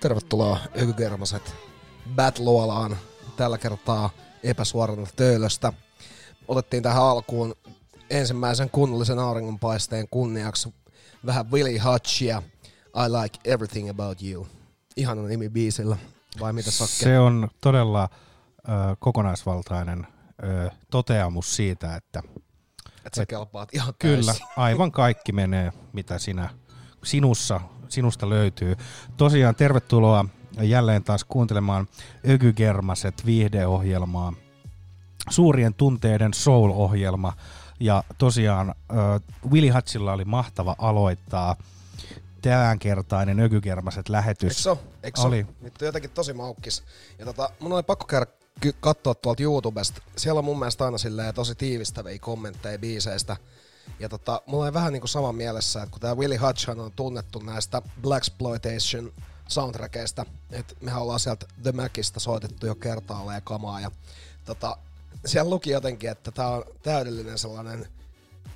Tervetuloa Ökykermaset Batloalaan tällä kertaa epäsuorana töölöstä. Otettiin tähän alkuun ensimmäisen kunnollisen auringonpaisteen kunniaksi vähän Willie Hutchia I Like Everything About You. Ihana nimi biisillä, vai mitä Sakke? Se on todella ö, kokonaisvaltainen ö, toteamus siitä, että... Että sä et, kelpaat ihan Kyllä, aivan kaikki menee, mitä sinä, sinussa sinusta löytyy. Tosiaan tervetuloa jälleen taas kuuntelemaan Ökygermaset viihdeohjelmaa. Suurien tunteiden soul-ohjelma. Ja tosiaan uh, Willy Hatchilla oli mahtava aloittaa tämänkertainen Ökygermaset lähetys. Eikö se Eikö oli. Vittu jotenkin tosi maukkis. Ja tota, mun oli pakko käydä katsoa tuolta YouTubesta. Siellä on mun mielestä aina tosi tiivistäviä kommentteja biiseistä – ja tota, mulla on vähän niinku sama mielessä, että kun tämä Willie Hutchhan on tunnettu näistä Black Exploitation soundtrackeista, että mehän ollaan sieltä The Macista soitettu jo kertaalle ja kamaa, ja tota, siellä luki jotenkin, että tämä on täydellinen sellainen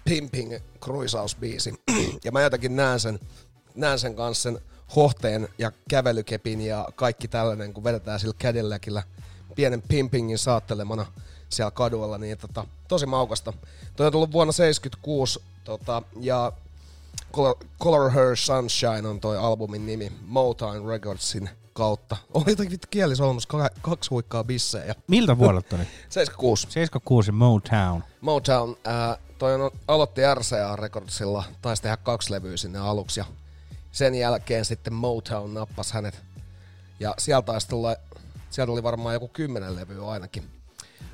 pimping kruisausbiisi, ja mä jotenkin näen sen, näen sen kanssa sen hohteen ja kävelykepin ja kaikki tällainen, kun vedetään sillä kädelläkillä pienen pimpingin saattelemana siellä kadulla, niin tota, tosi maukasta. Toi on tullut vuonna 76 tota, ja Color, Color Her Sunshine on toi albumin nimi Motown Recordsin kautta. Oli jotenkin vittu kielisolmus, kak- kaksi huikkaa bissejä. Miltä vuodelta oli? 76. 76 Motown. Motown, ää, toi on, aloitti RCA Recordsilla, taisi tehdä kaksi levyä sinne aluksi ja sen jälkeen sitten Motown nappas hänet. Ja sieltä taisi tulla, sieltä oli varmaan joku kymmenen levyä ainakin.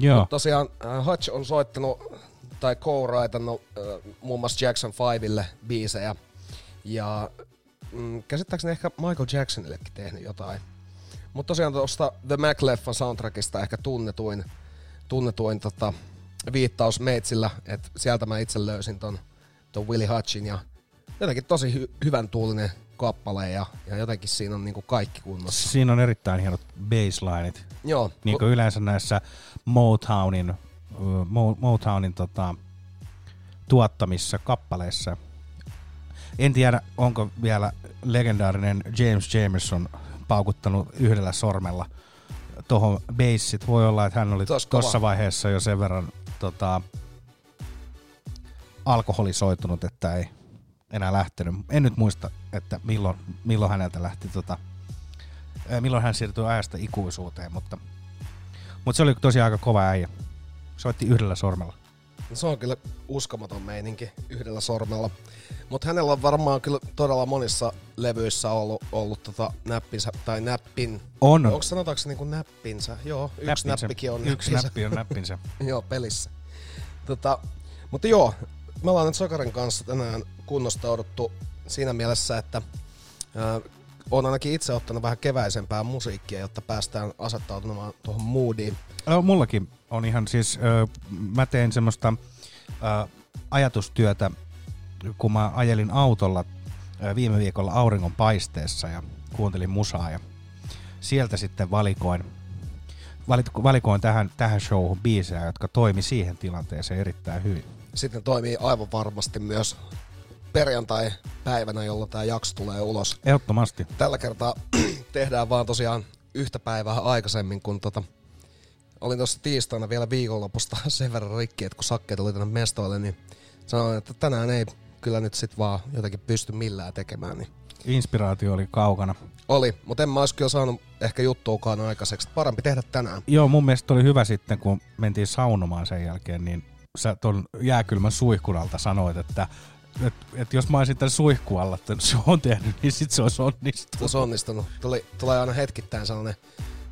Joo. Tosiaan äh, Hutch on soittanut tai co-writannut äh, muun muassa Jackson 5 biisejä. Ja mm, käsittääkseni ehkä Michael Jacksonillekin tehnyt jotain. Mutta tosiaan tuosta The Mac-leffan soundtrackista ehkä tunnetuin, tunnetuin tota, viittaus Meitsillä, että sieltä mä itse löysin ton, ton Willie Hutchin ja jotenkin tosi hy- hyvän tuulinen kappale ja, ja jotenkin siinä on niinku kaikki kunnossa. Siinä on erittäin hienot baselineit. Joo, Niin kuin yleensä näissä Motownin, Motownin tota, tuottamissa kappaleissa. En tiedä, onko vielä legendaarinen James Jamerson paukuttanut yhdellä sormella tuohon bassit. Voi olla, että hän oli tuossa vaiheessa jo sen verran tota, alkoholisoitunut, että ei enää lähtenyt. En nyt muista, että milloin, milloin häneltä lähti tota, milloin hän siirtyi ajasta ikuisuuteen, mutta, mutta se oli tosiaan aika kova äijä. Soitti yhdellä sormella. Se on kyllä uskomaton meininki yhdellä sormella. Mutta hänellä on varmaan kyllä todella monissa levyissä ollut, ollut tota näppinsä, tai näppin. On. Onko sanotaanko se niinku näppinsä? Joo, yksi Näppinsä. näppikin on Yksi näppinsä. näppi on näppinsä. joo, pelissä. Tota, mutta joo, me ollaan nyt Sakarin kanssa tänään kunnostauduttu siinä mielessä, että ää, on ainakin itse ottanut vähän keväisempää musiikkia, jotta päästään asettautumaan tuohon moodiin. No, mullakin on ihan siis, ö, mä tein semmoista ö, ajatustyötä, kun mä ajelin autolla ö, viime viikolla auringon paisteessa ja kuuntelin musaa ja sieltä sitten valikoin, valikoin tähän, tähän showhun biisejä, jotka toimi siihen tilanteeseen erittäin hyvin. Sitten toimii aivan varmasti myös perjantai-päivänä, jolloin tämä jakso tulee ulos. Ehdottomasti. Tällä kertaa tehdään vaan tosiaan yhtä päivää aikaisemmin, kun tota, olin tuossa tiistaina vielä viikonlopusta sen verran rikki, että kun sakkeet oli tänne mestoille, niin sanoin, että tänään ei kyllä nyt sit vaan jotenkin pysty millään tekemään. Niin Inspiraatio oli kaukana. oli, mutta en mä olisi kyllä saanut ehkä juttuukaan aikaiseksi. Parempi tehdä tänään. Joo, mun mielestä oli hyvä sitten, kun mentiin saunomaan sen jälkeen, niin sä ton jääkylmän suihkun alta sanoit, että et, et jos mä olisin tämän suihkun alla tämän se on tehnyt, niin sit se olisi onnistunut. Olisi onnistunut. Tuli, tulee aina hetkittäin sellainen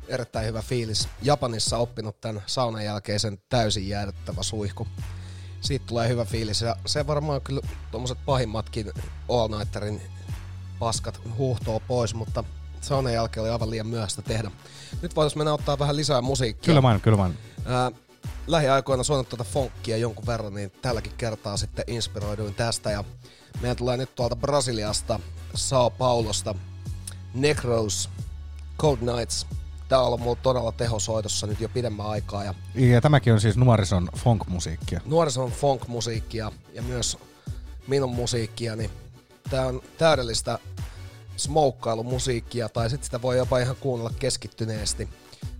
erittäin hyvä fiilis. Japanissa oppinut tämän saunan jälkeisen täysin jäädyttävä suihku. Siitä tulee hyvä fiilis ja se varmaan kyllä tuommoiset pahimmatkin all nighterin paskat huuhtoo pois, mutta saunan jälkeen oli aivan liian myöhäistä tehdä. Nyt voitaisiin mennä ottaa vähän lisää musiikkia. Kyllä vain, kyllä vain. Ää, lähiaikoina soinut tuota funkkia jonkun verran, niin tälläkin kertaa sitten inspiroiduin tästä. Ja meidän tulee nyt tuolta Brasiliasta, Sao Paulosta, Necros, Cold Nights. Tää on ollut mulla todella tehosoitossa nyt jo pidemmän aikaa. Ja Ja tämäkin on siis nuorison funk-musiikkia. nuorison funk-musiikkia ja myös minun musiikkia, niin tää on täydellistä smoukkailumusiikkia, tai sitten sitä voi jopa ihan kuunnella keskittyneesti.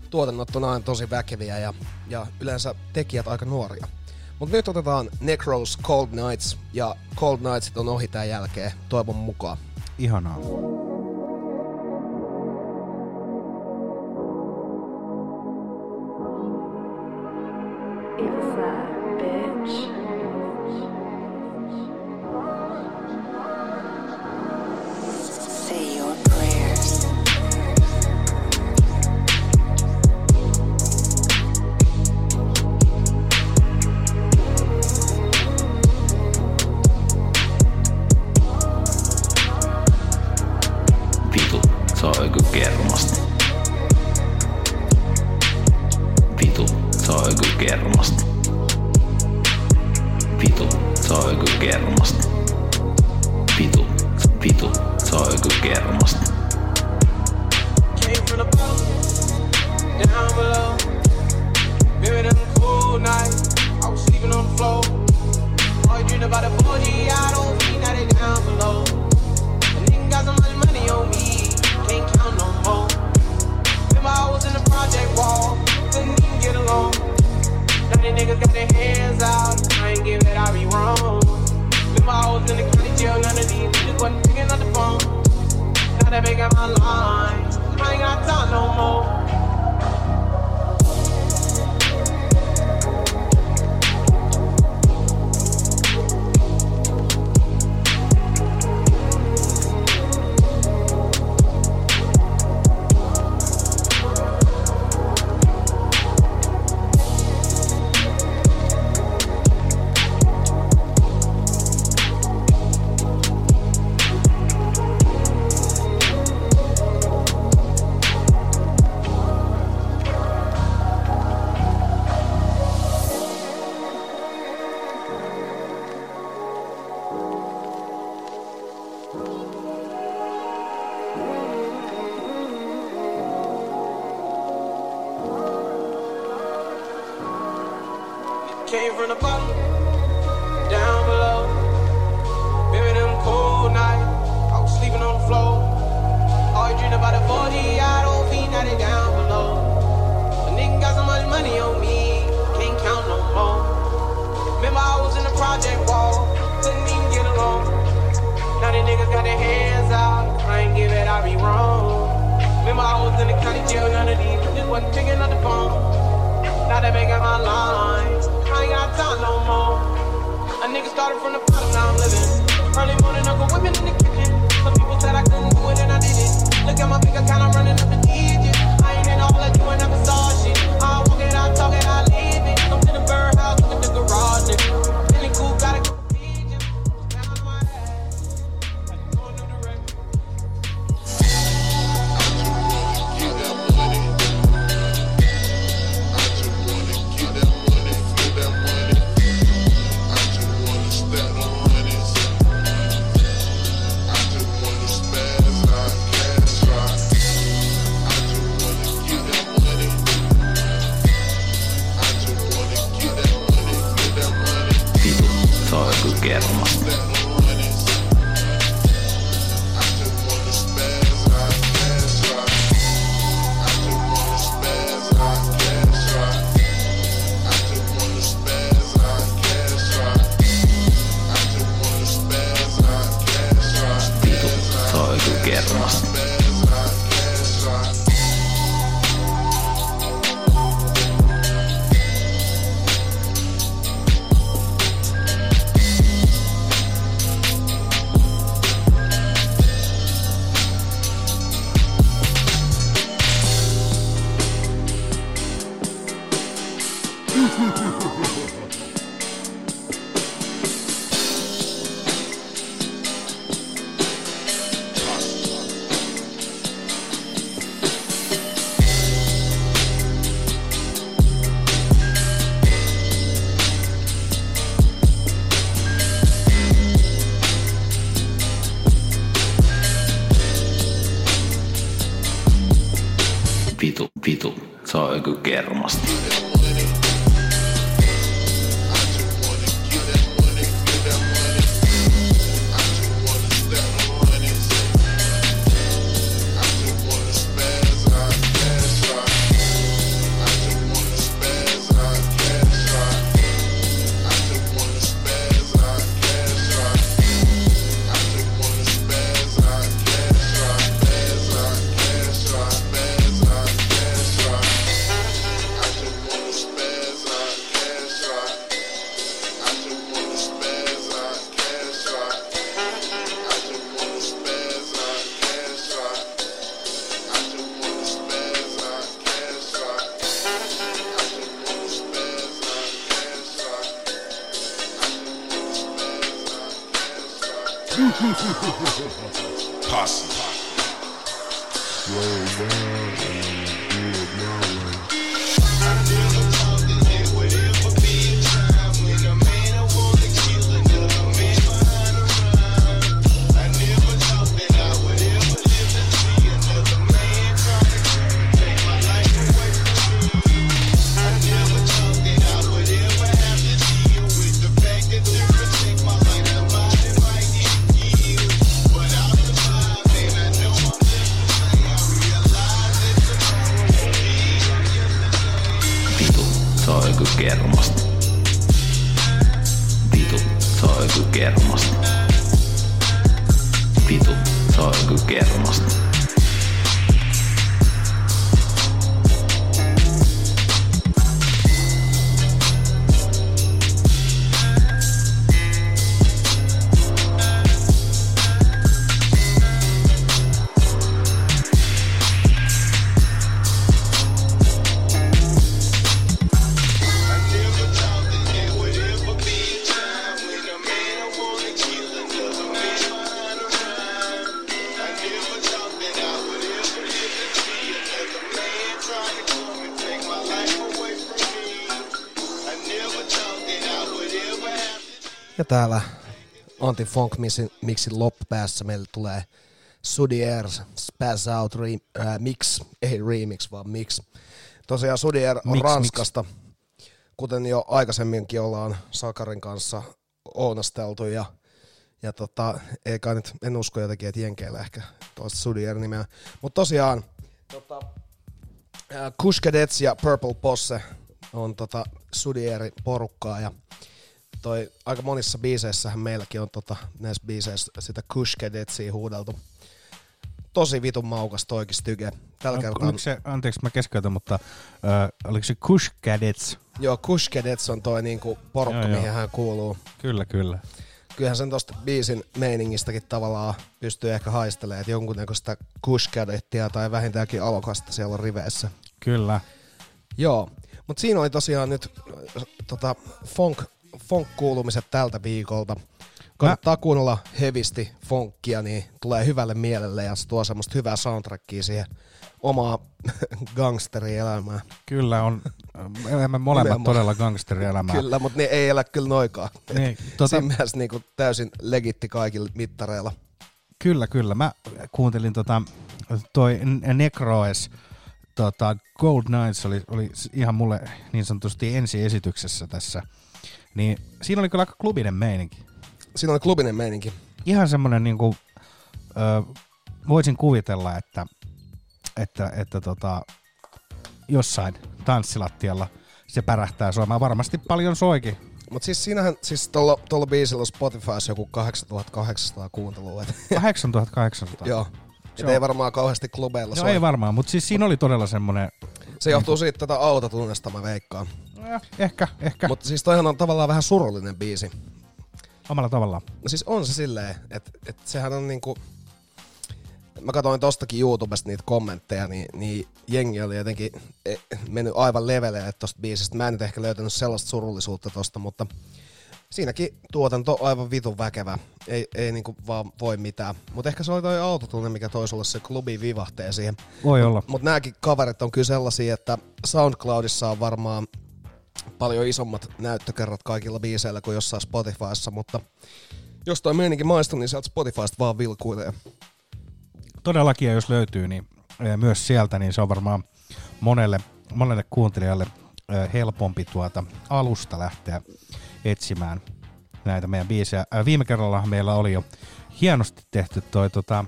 Tuotannot on aina tosi väkeviä ja, ja yleensä tekijät aika nuoria. Mutta nyt otetaan Necros Cold Nights, ja Cold Nightsit on ohi tämän jälkeen, toivon mukaan. Ihanaa. Täällä Anti-Funk Mixin, mixin loppupäässä meille tulee Sudier Spaz Out re, äh, Mix, ei remix vaan mix. Tosiaan Sudier on Mix, mix. Ranskasta, kuten jo aikaisemminkin ollaan Sakarin kanssa oonasteltu ja, ja tota, ei kai nyt, en usko jotenkin, että Jenkeillä ehkä toista Sudier nimeä. Mutta tosiaan tota, äh, ja Purple Posse on tota Sudierin porukkaa ja toi aika monissa biiseissähän meilläkin on tota, näissä biiseissä sitä Kush Cadetsia huudeltu. Tosi vitun maukas toikin styge. Tällä No, kertaa, oliko se, anteeksi mä keskeytän, mutta äh, oliko se Kush Cadets? joo, Kush Cadets on toi niinku porukka, Joo, joo. mihin hän kuuluu. Kyllä, kyllä. Kyllähän sen tosta biisin meiningistäkin tavallaan pystyy ehkä haistelemaan, että jonkunnäköistä Kush Cadettia tai vähintäänkin alokasta siellä on riveissä. Kyllä. Joo, mutta siinä oli tosiaan nyt tota, funk, funk-kuulumiset tältä viikolta. Kannattaa kuunnella hevisti funkkia, niin tulee hyvälle mielelle ja se tuo semmoista hyvää soundtrackia siihen omaa gangsterielämää. Kyllä on, elämme molemmat todella gangsterielämää. Kyllä, mutta ne ei elä kyllä noikaan. Niin, Tota... Siinä mielessä niinku täysin legitti kaikilla mittareilla. kyllä, kyllä. Mä kuuntelin tota, toi Necroes, tota, Gold Knights oli, oli ihan mulle niin sanotusti ensiesityksessä tässä. Niin siinä oli kyllä aika klubinen meininki. Siinä oli klubinen meininki. Ihan semmonen niinku, ö, voisin kuvitella, että, että, että tota, jossain tanssilattialla se pärähtää soimaan. Varmasti paljon soikin. Mutta siis siinähän, siis tuolla, tuolla biisillä on Spotifyssa joku 8800 kuuntelua. Et, 8800. joo. Se on- ei varmaan kauheasti klubeilla No soi. ei varmaan, mutta siis siinä oli todella semmonen, Se johtuu siitä tätä autotunnesta mä veikkaan. Eh, ehkä, ehkä, Mutta siis toihan on tavallaan vähän surullinen biisi. omalla tavallaan. No siis on se silleen, että et sehän on niinku... Mä katsoin tostakin YouTubesta niitä kommentteja, niin, niin jengi oli jotenkin e, mennyt aivan leveleen tosta biisistä. Mä en nyt ehkä löytänyt sellaista surullisuutta tosta, mutta siinäkin tuotanto on aivan vitun väkevä. Ei, ei niinku vaan voi mitään. Mutta ehkä se oli toi autotunne, mikä toi sulle se klubi vivahteen siihen. Voi olla. Mutta nämäkin kaverit on kyllä sellaisia, että SoundCloudissa on varmaan paljon isommat näyttökerrat kaikilla biiseillä kuin jossain Spotifyssa, mutta jos toi meininki maistuu, niin sieltä Spotifysta vaan vilkuilee. Todellakin, ja jos löytyy, niin eh, myös sieltä, niin se on varmaan monelle, monelle kuuntelijalle eh, helpompi tuota alusta lähteä etsimään näitä meidän biisejä. Äh, Viime kerralla meillä oli jo hienosti tehty toi tota,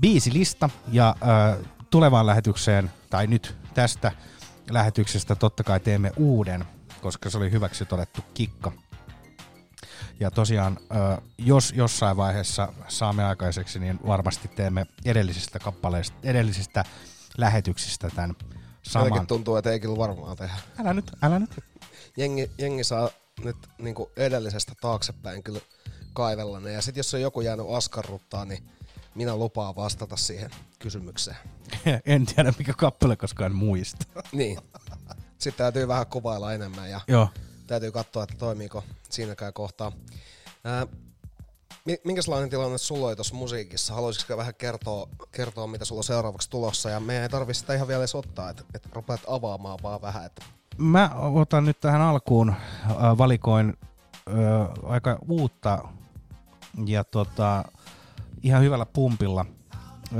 biisilista, ja tulevaan lähetykseen, tai nyt tästä lähetyksestä totta kai teemme uuden, koska se oli hyväksi todettu kikka. Ja tosiaan, jos jossain vaiheessa saamme aikaiseksi, niin varmasti teemme edellisistä kappaleista, edellisistä lähetyksistä tämän saman. Jotenkin tuntuu, että ei kyllä varmaan tehdä. Älä nyt, älä nyt. Jengi, jengi saa nyt niinku edellisestä taaksepäin kyllä kaivella ne. Ja sit jos on joku jäänyt askarruttaa, niin minä lupaan vastata siihen kysymykseen. en tiedä mikä kappale, koska en muista. Niin. Sitten täytyy vähän kuvailla enemmän ja Joo. täytyy katsoa, että toimiiko siinäkään kohtaa. Ää, mi- minkälainen tilanne sulla oli tuossa musiikissa? Haluaisitko vähän kertoa, kertoa, mitä sulla on seuraavaksi tulossa? Ja meidän ei tarvitse sitä ihan vielä edes ottaa, että, että rupeat avaamaan vaan vähän. Että Mä otan nyt tähän alkuun, äh, valikoin äh, aika uutta ja tota, ihan hyvällä pumpilla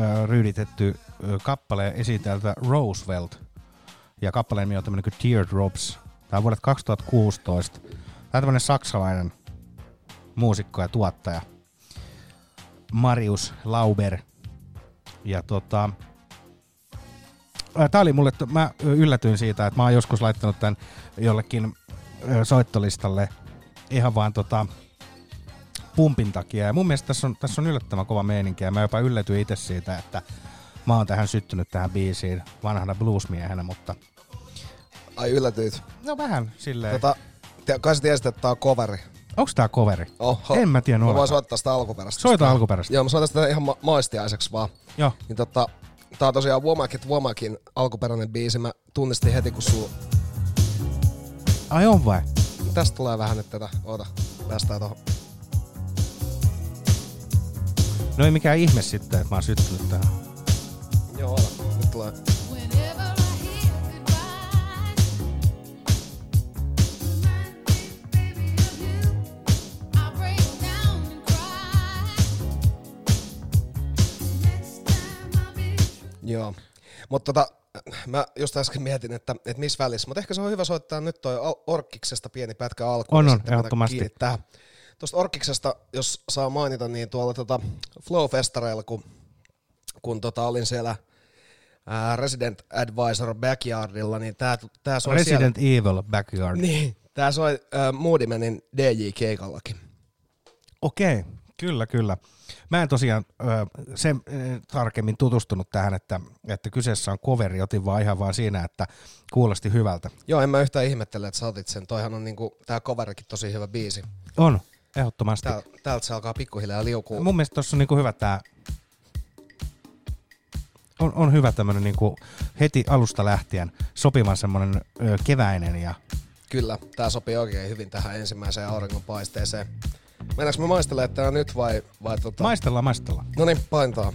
äh, ryyditetty kappale esiteltä Roosevelt. Ja kappaleen nimi on tämmönen kuin Teardrops. Tää on vuodet 2016. Tää on tämmönen saksalainen muusikko ja tuottaja. Marius Lauber. Ja tota, Tää oli mulle, mä yllätyin siitä, että mä oon joskus laittanut tän jollekin ö, soittolistalle ihan vaan tota pumpin takia. Ja mun mielestä tässä on, tässä on yllättävän kova meininki ja mä jopa yllätyin itse siitä, että mä oon tähän syttynyt tähän biisiin vanhana bluesmiehenä, mutta ai yllätyit. no vähän silleen. Tota, te, kai sä tiesit, että tää on coveri. Onks tää coveri? Oho. En mä tiedä Mä voin soittaa sitä alkuperäistä. Soita alkuperäistä. Joo, mä soitan sitä ihan ma- maistiaiseksi vaan. Joo. Niin tota, tää on tosiaan Womakit Womakin alkuperäinen biisi. Mä tunnistin heti, kun sulla... Ai on vai? Tästä tulee vähän nyt tätä. Oota, päästään tohon. No ei mikään ihme sitten, että mä oon syttynyt tähän. Joo, nyt tulee. Joo. Mutta tota, mä just äsken mietin, että, että missä välissä, mutta ehkä se on hyvä soittaa nyt toi Orkiksesta pieni pätkä alkuun. On, on, ehdottomasti. Tähän. Tuosta Orkiksesta, jos saa mainita, niin tuolla tota Flow-festareilla, kun, kun tota olin siellä ää, Resident Advisor Backyardilla, niin tää, tää soi Resident Evil Backyard. siellä. Niin, tää soi Moodymanin DJ-keikallakin. Okei, kyllä, kyllä. Mä en tosiaan ö, sen ö, tarkemmin tutustunut tähän, että, että kyseessä on coveri, otin vaan ihan vaan siinä, että kuulosti hyvältä. Joo, en mä yhtään ihmettele, että sä otit sen. Toihan on niinku, tää coverikin tosi hyvä biisi. On, ehdottomasti. Tää, täältä se alkaa pikkuhiljaa liukua. Mun mielestä tuossa on niinku hyvä tää, on, on hyvä tämmönen niinku heti alusta lähtien sopivan semmonen ö, keväinen ja Kyllä, tää sopii oikein hyvin tähän ensimmäiseen auringonpaisteeseen. Mennäänkö me maistelemaan tää nyt vai, vai tota... maistellaan, maistellaan. No niin, paintaa.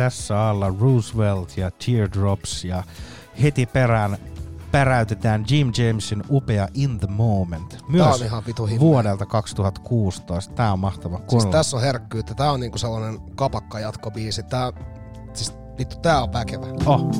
Tässä alla Roosevelt ja Teardrops ja heti perään päräytetään Jim Jamesin upea In the Moment. Myös Tää on ihan vitu himmeä. vuodelta 2016. Tää on mahtava. Siis tässä on herkkyyttä. Tää on niinku sellainen kapakka-jatkobiisi. Tää, siis vittu, tää on väkevä. Oh,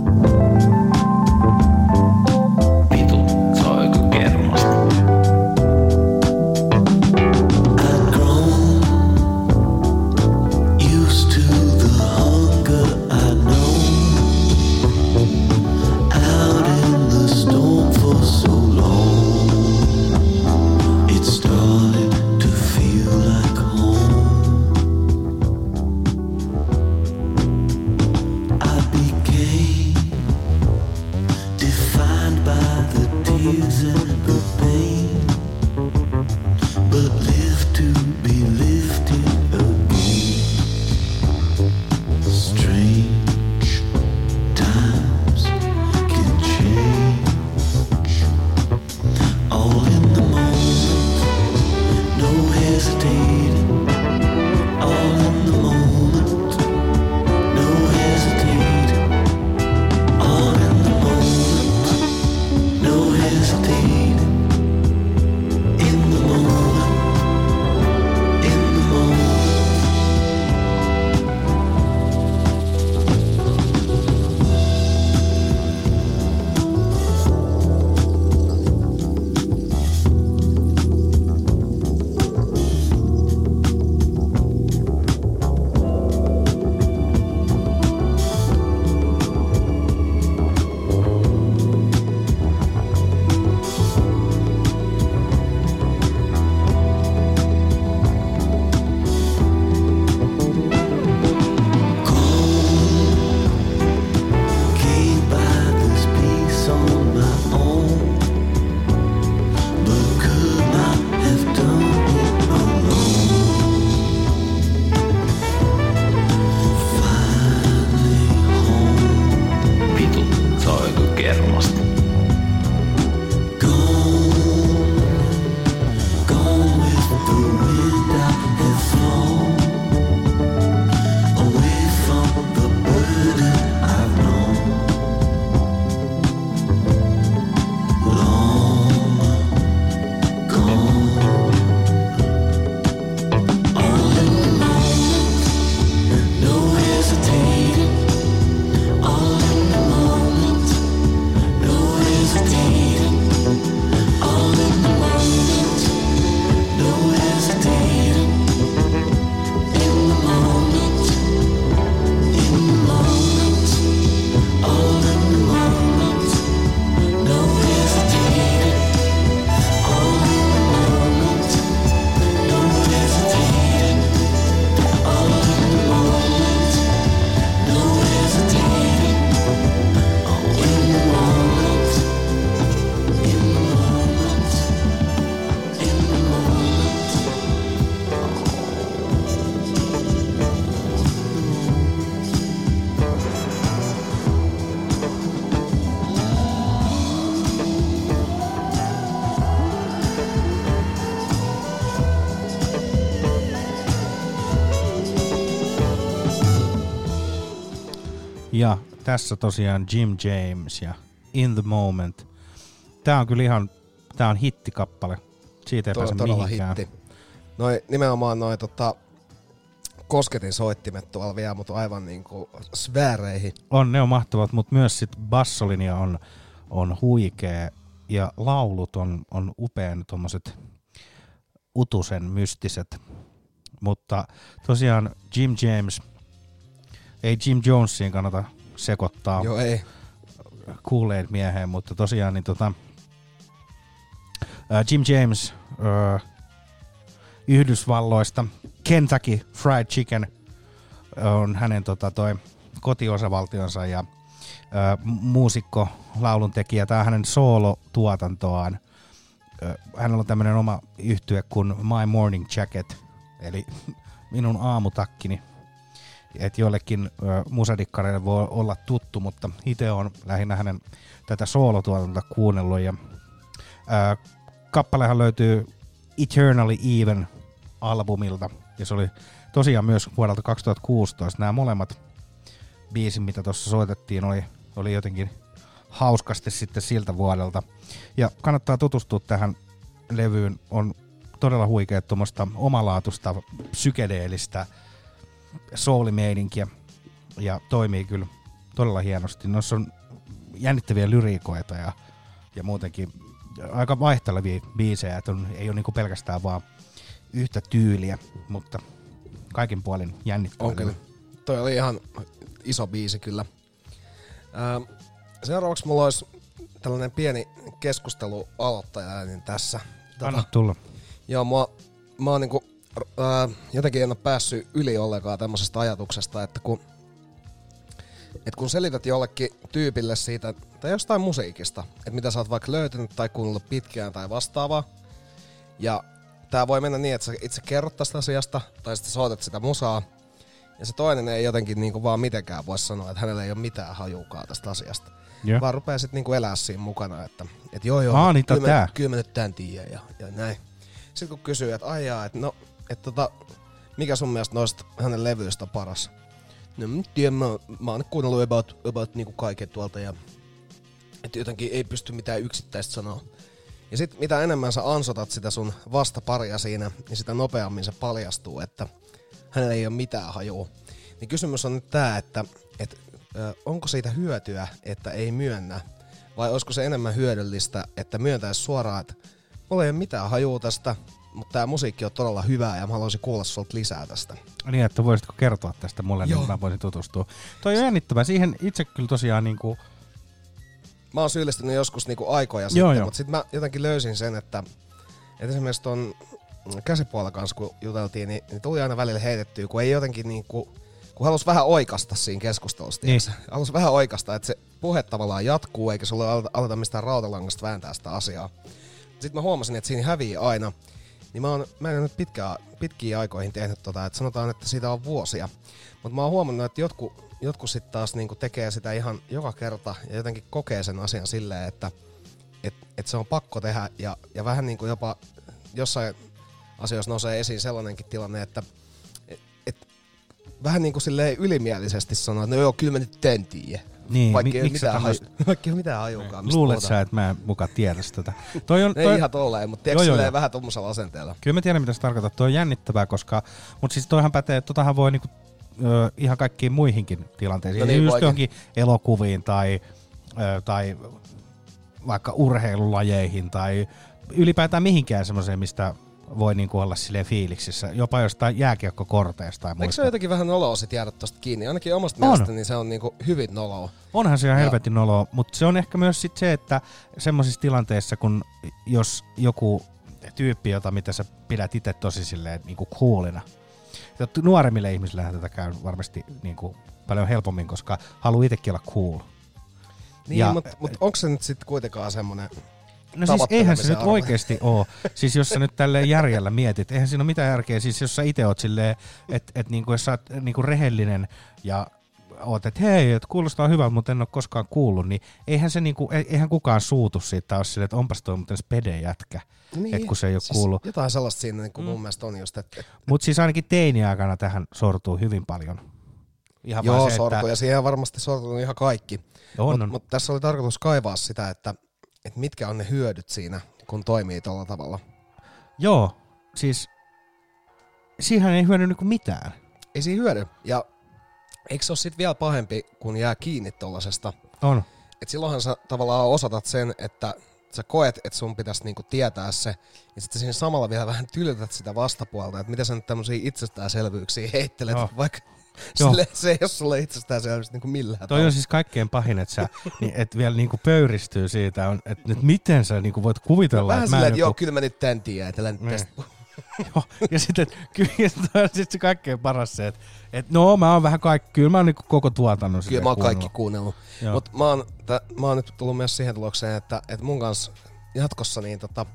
tässä tosiaan Jim James ja In the Moment. Tää on kyllä ihan, tää on hittikappale. Siitä ei Tuo pääse todella mihinkään. hitti. Noi, nimenomaan noin tota, kosketin soittimet tuolla vielä, mutta aivan niinku sfääreihin. On, ne on mahtavat, mutta myös sit bassolinja on, on huikea ja laulut on, on upean tuommoiset utusen mystiset. Mutta tosiaan Jim James, ei Jim Jonesiin kannata sekoittaa Joo, ei. kuuleen mieheen, mutta tosiaan niin tota, ää, Jim James ää, Yhdysvalloista, Kentucky Fried Chicken on hänen tota, toi kotiosavaltionsa ja ää, muusikko, lauluntekijä, tämä on hänen soolotuotantoaan. Ää, Hänellä on tämmöinen oma yhtye kuin My Morning Jacket, eli minun aamutakkini. Et joillekin musadikkareille voi olla tuttu, mutta itse on lähinnä hänen tätä soolotuotantoa kuunnellut. Ja, ö, kappalehan löytyy Eternally Even albumilta, ja se oli tosiaan myös vuodelta 2016. Nämä molemmat biisit, mitä tuossa soitettiin, oli, oli jotenkin hauskasti sitten siltä vuodelta. Ja kannattaa tutustua tähän levyyn. On todella huikea tuommoista omalaatusta, psykedeellistä soulimeininkiä ja toimii kyllä todella hienosti. Noissa on jännittäviä lyriikoita ja, ja muutenkin aika vaihtelevia biisejä, että on, ei ole niinku pelkästään vaan yhtä tyyliä, mutta kaikin puolin jännittävä. On kyllä. Toi oli ihan iso biisi kyllä. Ää, seuraavaksi mulla olisi tällainen pieni keskustelu aloittajainen tässä. Anna tulla. Joo, mua, mä oon niinku, ää, jotenkin en ole päässyt yli ollenkaan tämmöisestä ajatuksesta, että kun, et kun selität jollekin tyypille siitä, tai jostain musiikista, että mitä sä oot vaikka löytänyt tai kuunnellut pitkään tai vastaavaa, ja tää voi mennä niin, että sä itse kerrot tästä asiasta, tai sitten soitat sitä musaa, ja se toinen ei jotenkin niinku vaan mitenkään voi sanoa, että hänellä ei ole mitään hajukaa tästä asiasta. Joo. Vaan rupeaa sitten niinku elää siinä mukana, että, että joo joo, Aa, niin kyllä, mä, kyllä mä nyt tän tiedän ja, ja näin. Sitten kun kysyy, että ai jaa, että no, että tota, mikä sun mielestä noista hänen levyistä on paras? No mä tiedän, mä, mä oon kuunnellut about, about niinku kaiken tuolta ja että jotenkin ei pysty mitään yksittäistä sanoa. Ja sit mitä enemmän sä ansotat sitä sun vastaparia siinä, niin sitä nopeammin se paljastuu, että hänellä ei ole mitään hajua. Niin kysymys on nyt tää, että, että onko siitä hyötyä, että ei myönnä, vai olisiko se enemmän hyödyllistä, että myöntäisi suoraan, että mulla ei ole mitään hajua tästä, mutta tämä musiikki on todella hyvää ja mä haluaisin kuulla sulta lisää tästä. Niin, että voisitko kertoa tästä mulle, Joo. niin mä voisin tutustua. Toi on jännittävää. Siihen itse kyllä tosiaan niinku, Mä oon syyllistynyt joskus niinku aikoja Joo, sitten, joo. mutta sitten mä jotenkin löysin sen, että, että esimerkiksi ton käsipuolella kanssa kun juteltiin, niin, niin tuli aina välillä heitettyä, kun ei jotenkin niinku, kun halus vähän oikasta siinä keskustelussa, Niin. niin. halus vähän oikasta, että se puhe tavallaan jatkuu, eikä sulle aleta, aleta mistään rautalangasta vääntää sitä asiaa. Sitten mä huomasin, että siinä hävii aina, niin mä, oon, mä en pitkään, pitkiin aikoihin tehnyt tota, että sanotaan, että siitä on vuosia. Mutta mä oon huomannut, että jotkut, jotkut sitten taas niinku tekee sitä ihan joka kerta ja jotenkin kokee sen asian silleen, että et, et se on pakko tehdä ja, ja vähän niinku jopa jossain asioissa nousee esiin sellainenkin tilanne, että et, et, vähän niin kuin ylimielisesti sanoo, että no joo, kyllä mä nyt tiedä. Niin, vaikka mi- ei mitään, haju, vaikka ei mitään hajukaan. mistä luulet puhutaan. sä, että mä en muka tiedä tätä. Toi on, Ei toi, ihan tolleen, mutta tiedätkö Joo, joo, joo. vähän tuommoisella asenteella. Kyllä mä tiedän, mitä se tarkoittaa. Toi on jännittävää, koska... Mutta siis toihan pätee, että totahan voi niinku, ö, ihan kaikkiin muihinkin tilanteisiin. No niin, niin, just johonkin elokuviin tai, ö, tai vaikka urheilulajeihin tai ylipäätään mihinkään semmoiseen, mistä voi niinku olla silleen fiiliksissä. Jopa jostain jääkiekkokorteista tai Eikö se muista. ole jotenkin vähän noloa sit jäädä tosta kiinni? Ainakin omasta On. mielestäni niin se on niinku hyvin noloa. Onhan se ihan Ja- helvetin noloa, mutta se on ehkä myös sit se, että semmoisissa tilanteissa, kun jos joku tyyppi, jota mitä sä pidät itse tosi silleen niin kuin coolina, nuoremmille ihmisille tätä käy varmasti niin kuin paljon helpommin, koska haluaa itsekin olla cool. Niin, mutta mut onko se nyt sitten kuitenkaan semmonen... No siis eihän se nyt arvo. oikeasti ole. Siis jos sä nyt tälleen järjellä mietit, eihän siinä ole mitään järkeä. Siis jos sä itse oot silleen, että et niinku, jos sä oot niinku rehellinen ja oot, että hei, et kuulostaa hyvältä, mutta en ole koskaan kuullut, niin eihän, se niinku, e- eihän kukaan suutu siitä ole silleen, että onpas toi muuten spede jätkä, Niin, et kun se ei ole kuullut. Jotain sellaista siinä niin kuin Mm. mun mielestä on just, että... Mutta siis ainakin teiniaikana tähän sortuu hyvin paljon. Ihan Joo, vaan se, sortu, että ja siihen varmasti sortunut ihan kaikki. Mutta mut tässä oli tarkoitus kaivaa sitä, että, että mitkä on ne hyödyt siinä, kun toimii tuolla tavalla. Joo, siis siihen ei hyödy niinku mitään. Ei siinä hyödy. Ja eikö se ole sitten vielä pahempi, kun jää kiinni tollasesta? On. Et silloinhan sä tavallaan osoitat sen, että sä koet, että sun pitäisi niinku tietää se, ja sitten siinä samalla vielä vähän tyltät sitä vastapuolta, että mitä sä nyt tämmöisiä itsestäänselvyyksiä heittelet, Joo. vaikka. Sille, se ei ole sulle itsestäänselvyys niinku millään Toi on siis kaikkein pahin, että sä niin, et vielä niinku pöyristyy siitä, on, että nyt miten sä niinku voit kuvitella, Vähän silleen, en että joo, kyllä mä nyt tän tiedän, että älä nyt Niin. tästä joo, ja sitten kyllä ja toi on sit se kaikkein paras se, että et no mä oon vähän kaikki, kyllä mä oon niinku koko tuotannon Kyllä mä oon kaikki kuunnellut. Mutta mä, oon, tä- mä oon nyt tullut myös siihen tulokseen, että, että mun kanssa jatkossa, niin tota,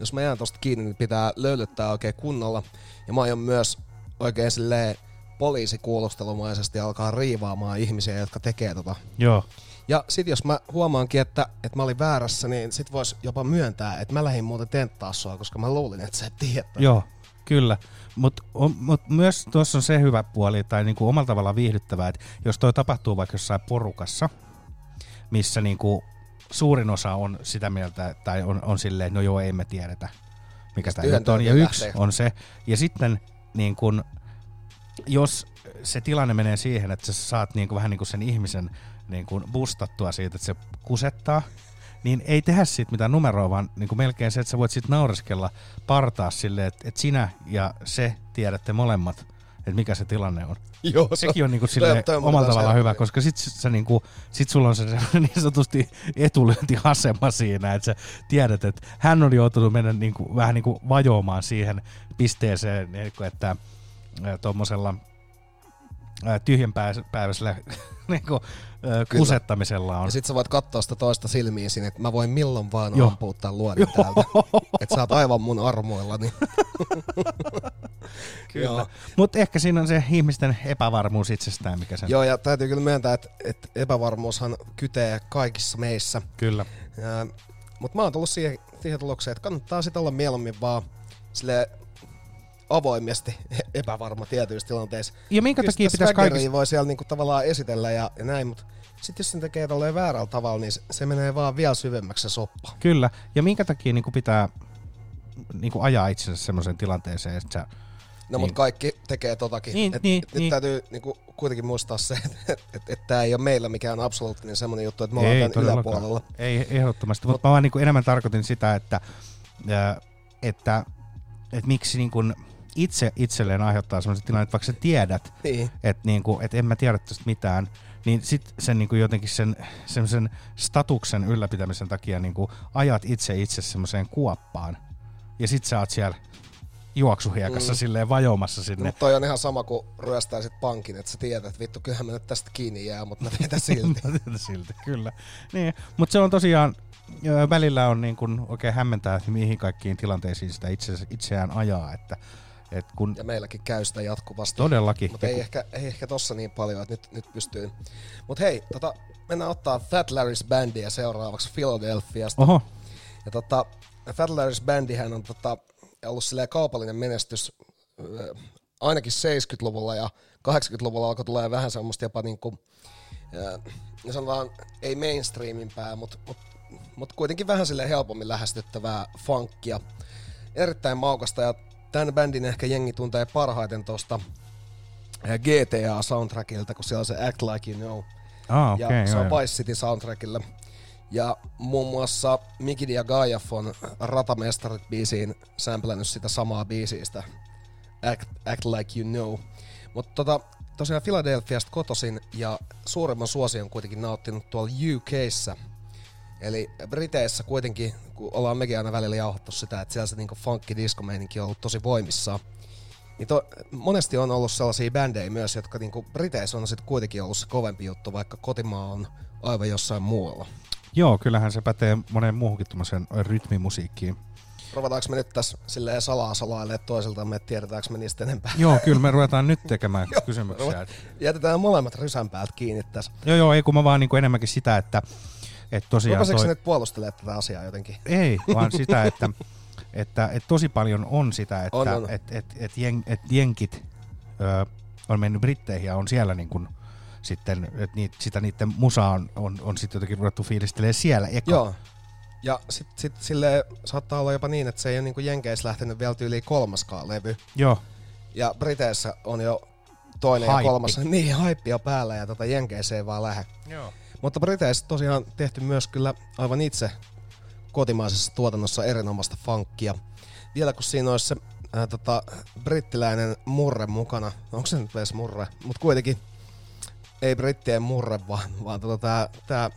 jos mä jään tosta kiinni, niin pitää löylyttää oikein kunnolla. Ja mä aion myös oikein silleen poliisikuulustelumaisesti alkaa riivaamaan ihmisiä, jotka tekee tota. Joo, Ja sit jos mä huomaankin, että, että mä olin väärässä, niin sit vois jopa myöntää, että mä lähdin muuten tenttaa sua, koska mä luulin, että sä et tiedä. Joo, kyllä. Mutta mut myös tuossa on se hyvä puoli, tai niinku omalla tavallaan viihdyttävää, että jos toi tapahtuu vaikka jossain porukassa, missä niinku suurin osa on sitä mieltä, tai on, on silleen, no joo, ei me tiedetä, mikä tämä on. Ja yksi on se. Ja sitten niin kun, jos se tilanne menee siihen, että sä saat niinku vähän niinku sen ihmisen niinku bustattua siitä, että se kusettaa, niin ei tehdä siitä mitään numeroa, vaan niin kuin melkein se, että sä voit sitten naureskella partaa silleen, että, että sinä ja se tiedätte molemmat, että mikä se tilanne on. Joo, se Sekin on niinku on omalla tavallaan hyvä, koska sit, sä niinku, sit sulla on se niin sanotusti etulyöntiasema siinä, että sä tiedät, että hän on joutunut mennä niinku, vähän niinku vajoamaan siihen pisteeseen, niinku, että tuommoisella tyhjänpäiväisellä niinku, kusettamisella on. Ja sit sä voit katsoa sitä toista silmiin sinne, että mä voin milloin vaan Joo. ampua tämän luodin täältä. Että sä oot aivan mun armoilla. Niin. Joo. Kyllä. Mutta ehkä siinä on se ihmisten epävarmuus itsestään, mikä sen... Joo, ja täytyy kyllä myöntää, että, että epävarmuushan kytee kaikissa meissä. Kyllä. Mutta mä oon tullut siihen, siihen tulokseen, että kannattaa sitten olla mieluummin vaan sille avoimesti epävarma tietyissä tilanteissa. Ja minkä Kyllä takia pitäisi kaikista... voi siellä niinku tavallaan esitellä ja, ja näin, mutta sitten jos sen tekee tolleen väärällä tavalla, niin se, se menee vaan vielä syvemmäksi se soppa. Kyllä. Ja minkä takia niin pitää niin ajaa itsensä semmoiseen tilanteeseen, että sä... No Niin. mutta kaikki tekee totakin. Niin, et, niin, nyt niin. täytyy niinku kuitenkin muistaa se, että et, et, et tämä ei ole meillä mikään absoluuttinen semmoinen juttu, että me ollaan tämän todellakaan. yläpuolella. Ei ehdottomasti, mutta mä vaan niin enemmän tarkoitin sitä, että, ää, että, että miksi niin kuin itse itselleen aiheuttaa semmoisen tilanne, että vaikka sä tiedät, Niin. että, niin kuin, että en mä tiedä tästä mitään, niin sit sen niin kuin jotenkin sen semmoisen statuksen ylläpitämisen takia niin kuin ajat itse itse semmoiseen kuoppaan. Ja sit sä oot siellä juoksuhiekassa Mm. silleen vajoamassa sinne. Mutta toi on ihan sama kuin ryöstäisit pankin, että sä tiedät, että vittu, kyllähän mä nyt tästä kiinni jää, mutta mä teen silti. silti, kyllä. Niin, mutta se on tosiaan, välillä on niin kuin oikein hämmentää, että mihin kaikkiin tilanteisiin sitä itse, itseään ajaa, että et kun ja meilläkin käy sitä jatkuvasti. todellakin, Mutta ei kun- ehkä, ei ehkä tossa niin paljon, että nyt, nyt pystyy. Mutta hei, tota, mennään ottaa Fat Larry's Bandia seuraavaksi Philadelphiasta. oho, Ja tota, Fat Larry's Bandihän on tota, ollut kaupallinen menestys ö, ainakin 70-luvulla ja 80-luvulla alkoi tulee vähän semmoista jopa niinku, ja sanotaan ei mainstreamimpää, mutta mut, mut kuitenkin vähän sille helpommin lähestyttävää funkia. Erittäin maukasta ja tämän bändin ehkä jengi tuntee parhaiten tuosta GTA-soundtrackilta, kun siellä on se Act Like You Know. ah, Ja okei, se on. Vice City soundtrackilla. Ja muun muassa Mikidi ja Gaijaf on Ratamestarit biisiin sämplännyt sitä samaa biisistä. Act, Act Like You Know. Mutta tota, tosiaan Philadelphiasta kotosin ja suurimman suosion kuitenkin nauttinut tuolla UKssa. Eli Briteissä kuitenkin, kun ollaan mekin aina välillä jauhattu sitä, että siellä se niinku funkki disco on ollut tosi voimissaan. Niin to, monesti on ollut sellaisia bändejä myös, jotka niinku Briteissä on sitten kuitenkin ollut se kovempi juttu, vaikka kotimaa on aivan jossain muualla. Joo, kyllähän se pätee moneen muuhunkin tuommoiseen rytmimusiikkiin. Rovataanko me nyt tässä silleen salaa salailemaan toisiltamme, että tiedetäänkö me niistä enempää? Joo, kyllä me ruvetaan nyt tekemään kysymyksiä. Jätetään molemmat rysän päältä kiinni tässä. Joo, joo, ei kun mä vaan niin kuin enemmänkin sitä, että, että tosiaan Rupesitko toi... toi... nyt puolustelemaan tätä asiaa jotenkin? Ei, vaan sitä, että, että, että tosi paljon on sitä, että On, on. Et, et, et, jen, et jenkit ö, on mennyt Britteihin ja on siellä niin kuin sitten, että niit, sitä niiden musaa on, on, on sitten jotenkin ruvettu fiilistelemään siellä eka. Joo. Ja sitten sit sille saattaa olla jopa niin, että se ei ole niinku Jenkeissä lähtenyt vielä yli kolmaskaan levy. Joo. Ja Briteissä on jo toinen Haippi. ja kolmas. Niin, haippia päällä ja tota Jenkeissä ei vaan lähde. Joo. Mutta Briteissä tosiaan tehty myös kyllä aivan itse kotimaisessa tuotannossa erinomaista funkkia. Vielä kun siinä olisi se ää, tota, brittiläinen murre mukana, onko se nyt edes murre, mutta kuitenkin ei brittien murre, vaan, vaan tota, tää, tää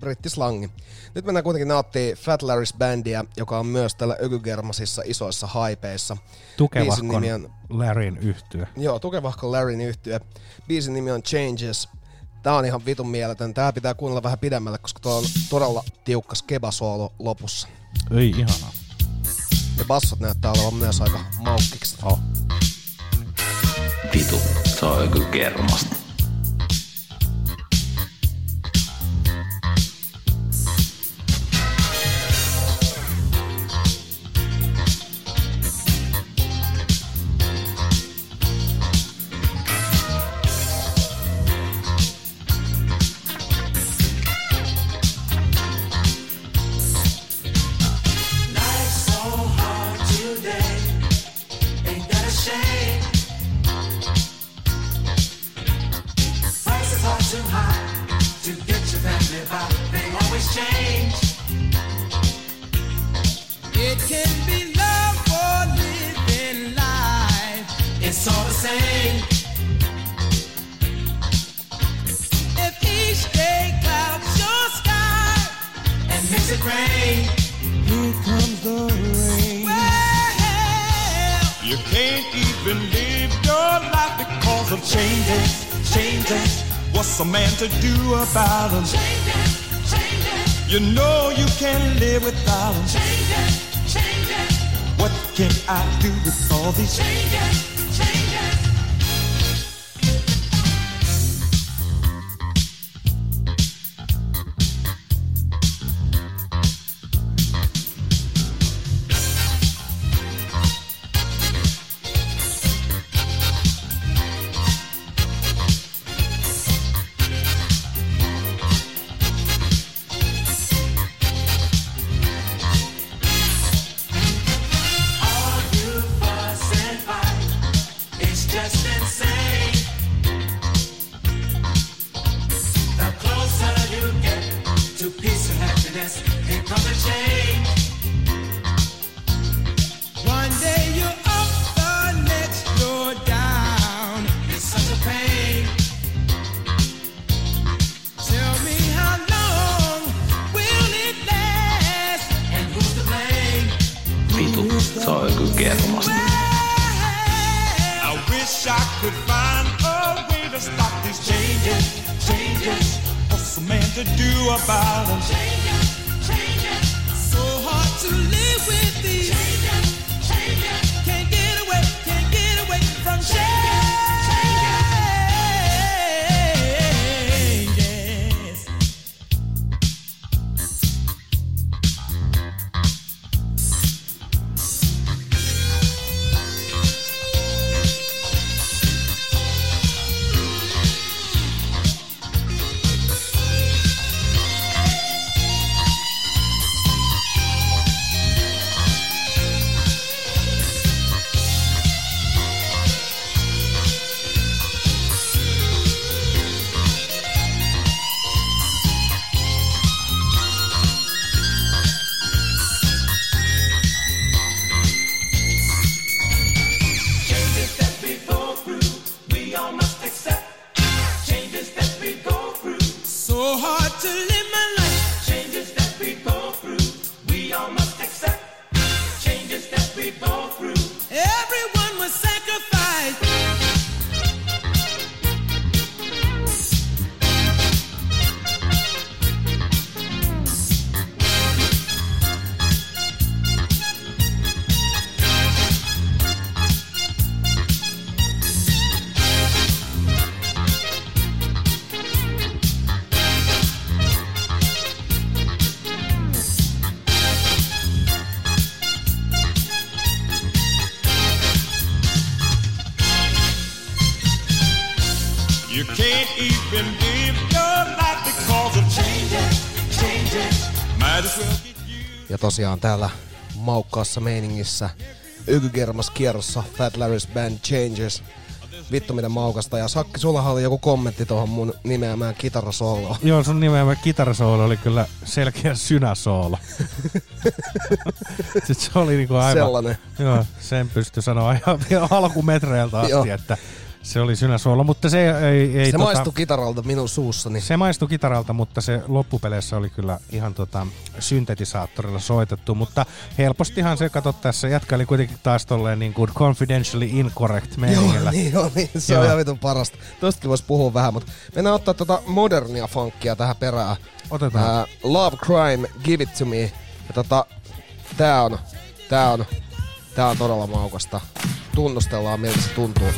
brittislangi. Nyt mennään kuitenkin nauttii Fat Larry's Bandia, joka on myös tällä Ökygermasissa isoissa haipeissa. Tukevahkon nimi on Larryn yhtyö. Joo, tukevahko Larryn yhtyö. Biisin nimi on Changes. Tää on ihan vitun mieletön. Tää pitää kuunnella vähän pidemmälle, koska tuo on todella tiukka skebasoolo lopussa. Ei ihanaa. Ja bassot näyttää olevan myös aika maukkiksi. Oh. Vitu, se on joku kermasta. It rain. Here comes the rain. Well, you can't even live your life because of changes, changes. What's a man to do about them? Changes, changes. You know you can't live without them. Changes, changes. What can I do with all these changes, changes? tosiaan täällä maukkaassa meiningissä. Ykykermas kierrossa, Fat Larry's Band Changes. Vittu mitä maukasta. Ja Sakki, sulla oli joku kommentti tuohon mun nimeämään kitarasooloon. Joo, sun nimeämään kitarasoolo oli kyllä selkeä synäsoolo. Sitten se oli niinku aivan... Sellainen. Joo, sen pysty sanoa ihan alkumetreiltä asti, että se oli synäsuola, mutta se ei... ei se tota, maistui kitaralta minun suussani. Se maistui kitaralta, mutta se loppupeleissä oli kyllä ihan tota, syntetisaattorilla soitettu, mutta helpostihan se, kato tässä, jätkä oli kuitenkin taas tolleen niin kuin confidentially incorrect meningillä. Joo, niin, joo, niin se joo. on parasta. Tuostakin voisi puhua vähän, mutta mennään ottaa tota modernia funkia tähän perään. Otetaan. Ää, Love Crime, Give It To Me. Ja tota, tää on, tää on, tää on todella maukasta. Tunnustellaan, miltä se tuntuu.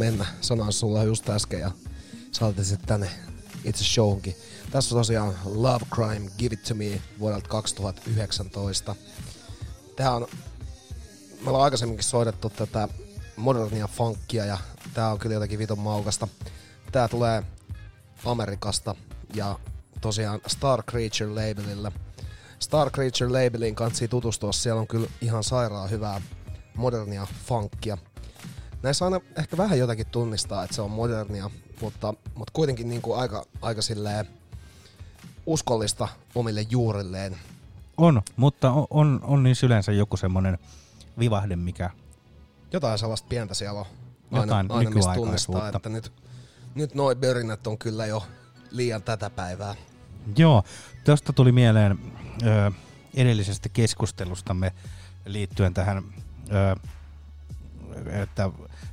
Mennä. Sanoin sulle just äsken ja saatiin sitten tänne itse showhunkin. Tässä on tosiaan Love Crime, Give It To Me vuodelta 2019. Tää on, me ollaan aikaisemminkin soitettu tätä modernia funkia ja tää on kyllä jotenkin viton maukasta. Tää tulee Amerikasta ja tosiaan Star Creature labelille. Star Creature labelin kanssa tutustua, siellä on kyllä ihan sairaan hyvää modernia funkia. Näissä aina ehkä vähän jotakin tunnistaa, että se on modernia, mutta, mutta kuitenkin niin kuin aika, aika silleen uskollista omille juurilleen. On, mutta on, on, on niin yleensä joku semmonen vivahde, mikä... Jotain sellaista pientä siellä on aina, Jotain aina mistä tunnistaa, että nyt, nyt noi börinät on kyllä jo liian tätä päivää. Joo, tuosta tuli mieleen ö, edellisestä keskustelustamme liittyen tähän, ö, että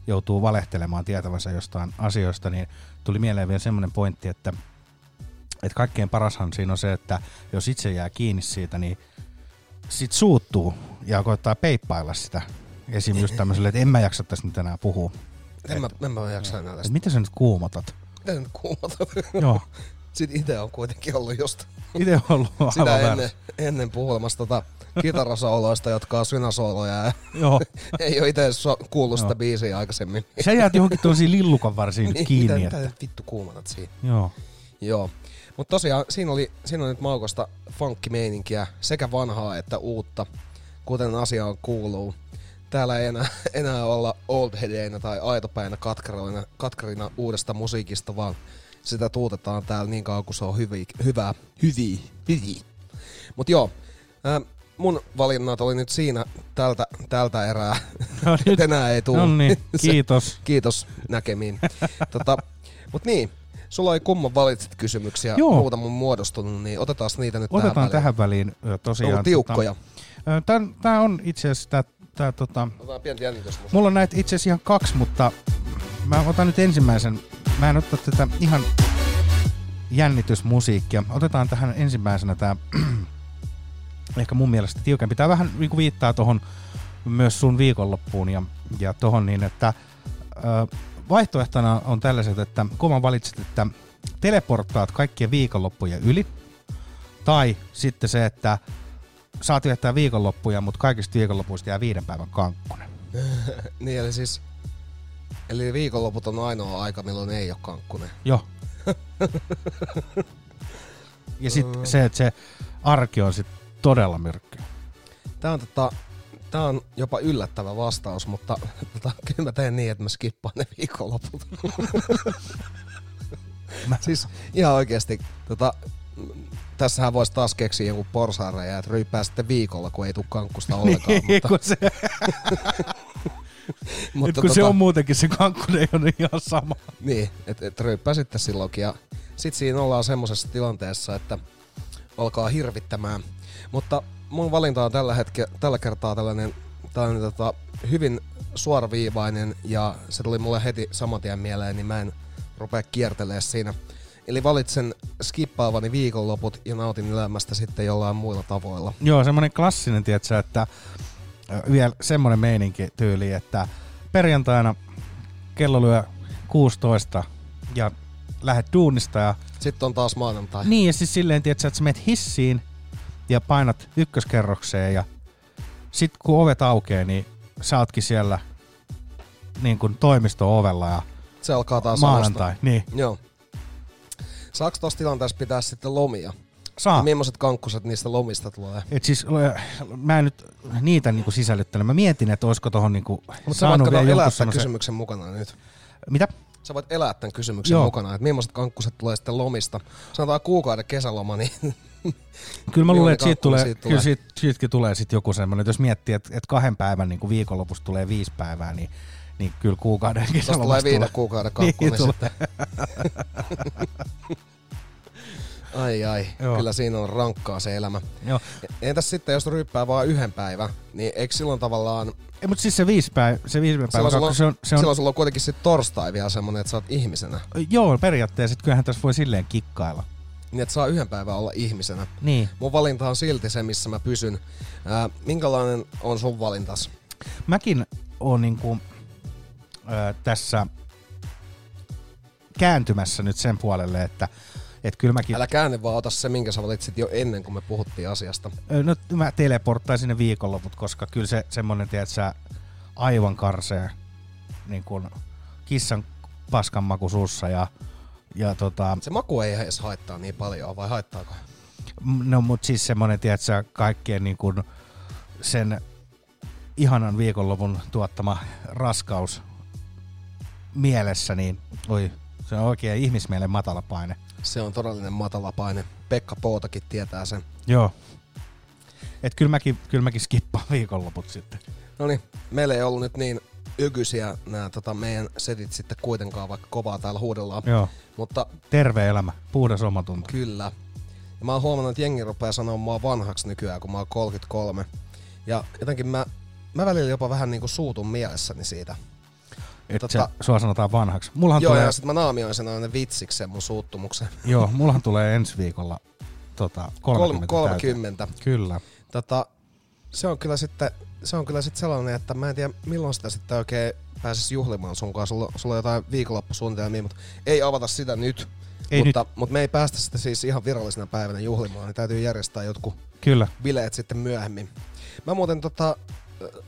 joutuu valehtelemaan tietävänsä jostain asioista, niin tuli mieleen vielä semmoinen pointti, että, että kaikkein parashan siinä on se, että jos itse jää kiinni siitä, niin sit suuttuu ja koittaa peippailla sitä. Esim. just tämmöiselle, että en mä jaksa tästä nyt enää puhua. En mä, en mä jaksa enää tästä. mitä sä nyt kuumotat? Miten nyt kuumata? Joo, Sitten itse on kuitenkin ollut just itse on ollut aivan sitä ennen, ennen puhulemassa tota kitarasooloista, jotka on synäsooloja ja Joo. ei ole itse so- kuullut sitä biisiä aikaisemmin. Sä jäät johonkin tuollaisiin lillukan varsiin Niin, kiinni. mitä, että, mitä vittu kuumatat siinä? joo. Joo. Mutta tosiaan siinä oli, siinä oli nyt maukosta funkkimeininkiä, sekä vanhaa että uutta, kuten asiaan kuuluu. Täällä ei enää, enää olla oldheadeinä tai aitopäinä katkarina, katkarina uudesta musiikista, vaan sitä tuutetaan täällä niin kauan kuin se on hyvi, hyvää, hyviä, hyviä. Mut joo, mun valinnat oli nyt siinä tältä, tältä erää. No nyt, Enää ei tuu. no niin, kiitos. Kiitos näkemiin. tota, mut niin, sulla oli kumman valitsit kysymyksiä, Joo. muutama muodostunut, niin otetaan niitä nyt Otetaan tähän, tähän väliin ö, väliin. tosiaan. Ollut tiukkoja. Tota, tää, tää on itse asiassa tää, tää tota, Otetaan pientä jännitys. mulla on näitä itse asiassa ihan kaksi, mutta mä otan nyt ensimmäisen. Mä en ota tätä ihan jännitysmusiikkia. Otetaan tähän ensimmäisenä tää ehkä mun mielestä tiukempi. Tää vähän niinku viittaa tohon myös sun viikonloppuun ja, ja tohon niin, että ö, vaihtoehtona on tällaiset, että kuvan valitset, että teleporttaat kaikkien viikonloppujen yli, tai sitten se, että saat viettää viikonloppuja, mutta kaikista viikonlopuista jää viiden päivän kankkunen. Niin, eli siis... Eli viikonloput on ainoa aika, milloin ei ole kankkunen. Joo. ja sitten se, että se arki on sit todella myrkky. Tää on, tota, tää on jopa yllättävä vastaus, mutta tota, kyllä mä teen niin, että mä skippaan ne viikonloput. Mä- siis ihan oikeesti, tota, tässähän voisi taas keksiä joku porsaareja, että ryyppää sitten viikolla, kun ei tule kankkusta ollenkaan. Niin, mutta, kun se, mutta kun se on muutenkin se kankkunen on ihan sama. Niin, että et ryyppää sitten silloinkin. Ja sit siinä ollaan semmosessa tilanteessa, että alkaa hirvittämään. Mutta mun valinta on tällä, hetke, tällä kertaa tällainen, tällainen tota, hyvin suoraviivainen ja se tuli mulle heti saman tien mieleen, niin mä en rupea kiertelee siinä. Eli valitsen skippaavani viikonloput ja nautin elämästä sitten jollain muilla tavoilla. Joo, semmonen klassinen, tietsä, että vielä semmonen meininki tyyli, että perjantaina kello lyö 16 ja lähdet duunista ja Sitten on taas maanantai. Niin, ja siis silleen, tietsä, että sä menet hissiin ja painat ykköskerrokseen ja sit kun ovet aukeaa, niin sä ootkin siellä niin kuin toimisto-ovella ja Se alkaa taas maanantai. alusta. Niin, Joo. Saako tuossa tilanteessa pitää sitten lomia? saa. Millaiset kankkuset niistä lomista tulee? Et siis, mä en nyt niitä niinku sisällyttänyt. Mä mietin, että olisiko tohon niinku Mutta saanut vielä jonkun semmosen... kysymyksen mukana nyt. Mitä? Sä voit elää tämän kysymyksen Joo. mukana, että millaiset kankkuset tulee sitten lomista. Sanotaan kuukauden kesäloma, niin Kyllä mä luulen, että siitä tulee, siitä kyllä tulee? siitä, siitäkin tulee sitten joku semmoinen, että jos miettii, että, että kahden päivän niin kuin viikonlopussa tulee viisi päivää, niin, niin kyllä kuukauden tuosta tulee kesälomasta viiden kuukauden kankku. Niin, Niin, tulee. ai ai, Joo. kyllä siinä on rankkaa se elämä. Joo. Entäs sitten, jos ryyppää vaan yhden päivän, niin eikö silloin tavallaan, Ei, mutta siis se viisi päivä, se viisi päivä, silloin, sulla on, se on, se on silloin sulla on kuitenkin sitten torstai vielä semmonen, että sä oot ihmisenä. Joo, periaatteessa, että kyllähän tässä voi silleen kikkailla. Niin, että saa yhden päivän olla ihmisenä. Niin. Mun valinta on silti se, missä mä pysyn. Ää, minkälainen on sun valintas? Mäkin on niinku, ö, tässä kääntymässä nyt sen puolelle, että et kyllä mäkin... Älä käänne vaan ota se, minkä sä valitsit jo ennen kuin me puhuttiin asiasta. No mä teleporttain sinne viikonloput, koska kyllä se semmonen, tiedät sä, aivan karsee niin kuin kissan paskan maku suussa ja, ja tota, Se maku ei edes haittaa niin paljon, vai haittaako? no mut siis semmonen, tiedät sä, kaikkien niin kuin sen ihanan viikonlopun tuottama raskaus mielessä, niin oi, se on oikein ihmismielen matala paine. Se on todellinen matala paine. Pekka Pootakin tietää sen. Joo. Et kyllä mäkin, kyllä mäkin skippaan viikonloput sitten. No niin, meillä ei ollut nyt niin ykyisiä nämä tota, meidän setit sitten kuitenkaan, vaikka kovaa täällä huudellaan. Joo. Mutta Terve elämä, puhdas omatunto. kyllä. Ja mä oon huomannut, että jengi rupeaa sanoa mua vanhaksi nykyään, kun mä oon 33. Ja jotenkin mä, mä välillä jopa vähän niinku suutun mielessäni siitä. Että Tota- sua sanotaan vanhaksi. Mullahan Joo, tulee, ja sit mä naamioin sen aina vitsiksi sen mun suuttumuksen. joo, mullahan tulee ensi viikolla tota, 30, 30. täyteen. Kyllä. Tota, se on kyllä sitten se on kyllä sitten sellainen, että mä en tiedä milloin sitä sitten oikein pääsisi juhlimaan sun kanssa. Sulla, sulla on jotain viikonloppusuunnitelmia, mutta ei avata sitä nyt. Ei mutta, mutta me ei päästä sitä siis ihan virallisena päivänä juhlimaan, niin täytyy järjestää jotkut Kyllä. bileet sitten myöhemmin. Mä muuten tota,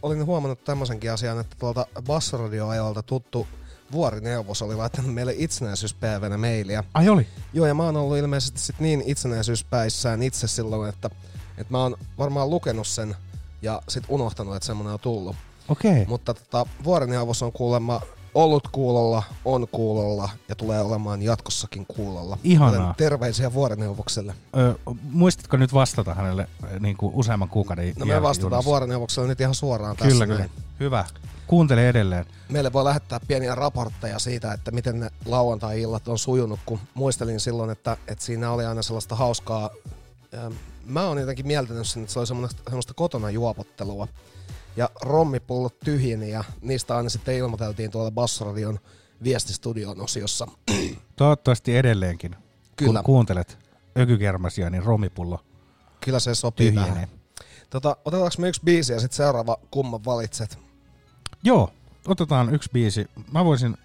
olin huomannut tämmöisenkin asian, että tuolta Bassoradioajalta tuttu vuorineuvos oli laittanut meille itsenäisyyspäivänä mailia. Ai oli? Joo, ja mä oon ollut ilmeisesti sit niin itsenäisyyspäissään itse silloin, että, että mä oon varmaan lukenut sen ja sit unohtanut, että semmonen on tullut. Okei. Mutta tota, vuorineuvos on kuulemma ollut kuulolla, on kuulolla ja tulee olemaan jatkossakin kuulolla. Ihanaa. Joten terveisiä vuorineuvokselle. Ö, muistatko nyt vastata hänelle niin kuin useamman kuukauden No me vastataan vuorineuvokselle nyt ihan suoraan tässä Kyllä, kyllä. näin. Hyvä. Kuuntele edelleen. Meille voi lähettää pieniä raportteja siitä, että miten ne lauantai-illat on sujunut, kun muistelin silloin, että, että siinä oli aina sellaista hauskaa. Mä oon jotenkin mieltänyt sen, että se oli semmoista, semmoista kotona juopottelua. Ja rommipullot tyhjeni ja niistä aina sitten ilmoiteltiin tuolla Bassradion viestistudion osiossa. Toivottavasti edelleenkin, Kyllä. kun kuuntelet ökykermasia, niin romipullo Kyllä se sopii tyhjenee. tähän. Tota, otetaanko me yksi biisi ja sitten seuraava kumman valitset? Joo, otetaan yksi biisi. Mä voisin...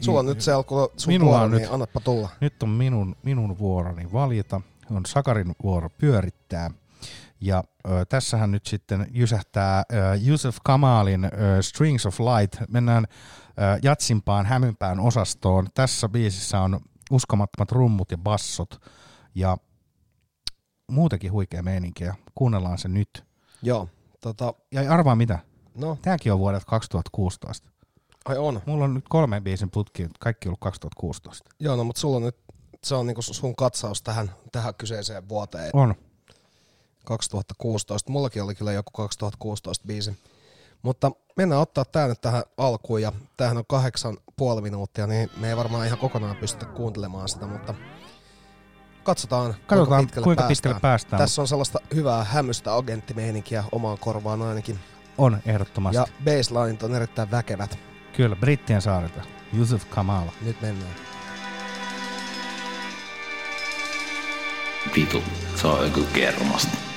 Sulla on nyt se alku sun Minulla on niin nyt- annappa tulla. Nyt on minun, minun vuoroni valita. On Sakarin vuoro pyörittää. Ja ö, tässähän nyt sitten jysähtää ö, Yusuf Kamalin ö, Strings of Light. Mennään ö, jatsimpaan, hämympään osastoon. Tässä biisissä on uskomattomat rummut ja bassot. Ja muutenkin huikea meininki. Ja kuunnellaan se nyt. Joo, tota, Ja arvaa mitä? no, Tämäkin on vuodelta 2016. ai on. Mulla on nyt kolme biisin putki, kaikki on ollut 2016. Joo, no mutta sulla on nyt, se on niinku sun katsaus tähän, tähän kyseiseen vuoteen On. 2016. Mullakin oli kyllä joku 2016 biisi. Mutta mennään ottaa tää nyt tähän alkuun ja tämähän on kahdeksan puoli minuuttia, niin me ei varmaan ihan kokonaan pystytä kuuntelemaan sitä, mutta katsotaan, Katsotaan, kuinka pitkälle kuinka päästään. pitkälle päästään. Tässä on sellaista hyvää hämystä agenttimeininkiä omaan korvaan ainakin. On ehdottomasti. Ja baseline on erittäin väkevät. Kyllä, Brittien saarilta. Yusuf Kamala. Nyt mennään. Vitu, se on joku kermasta.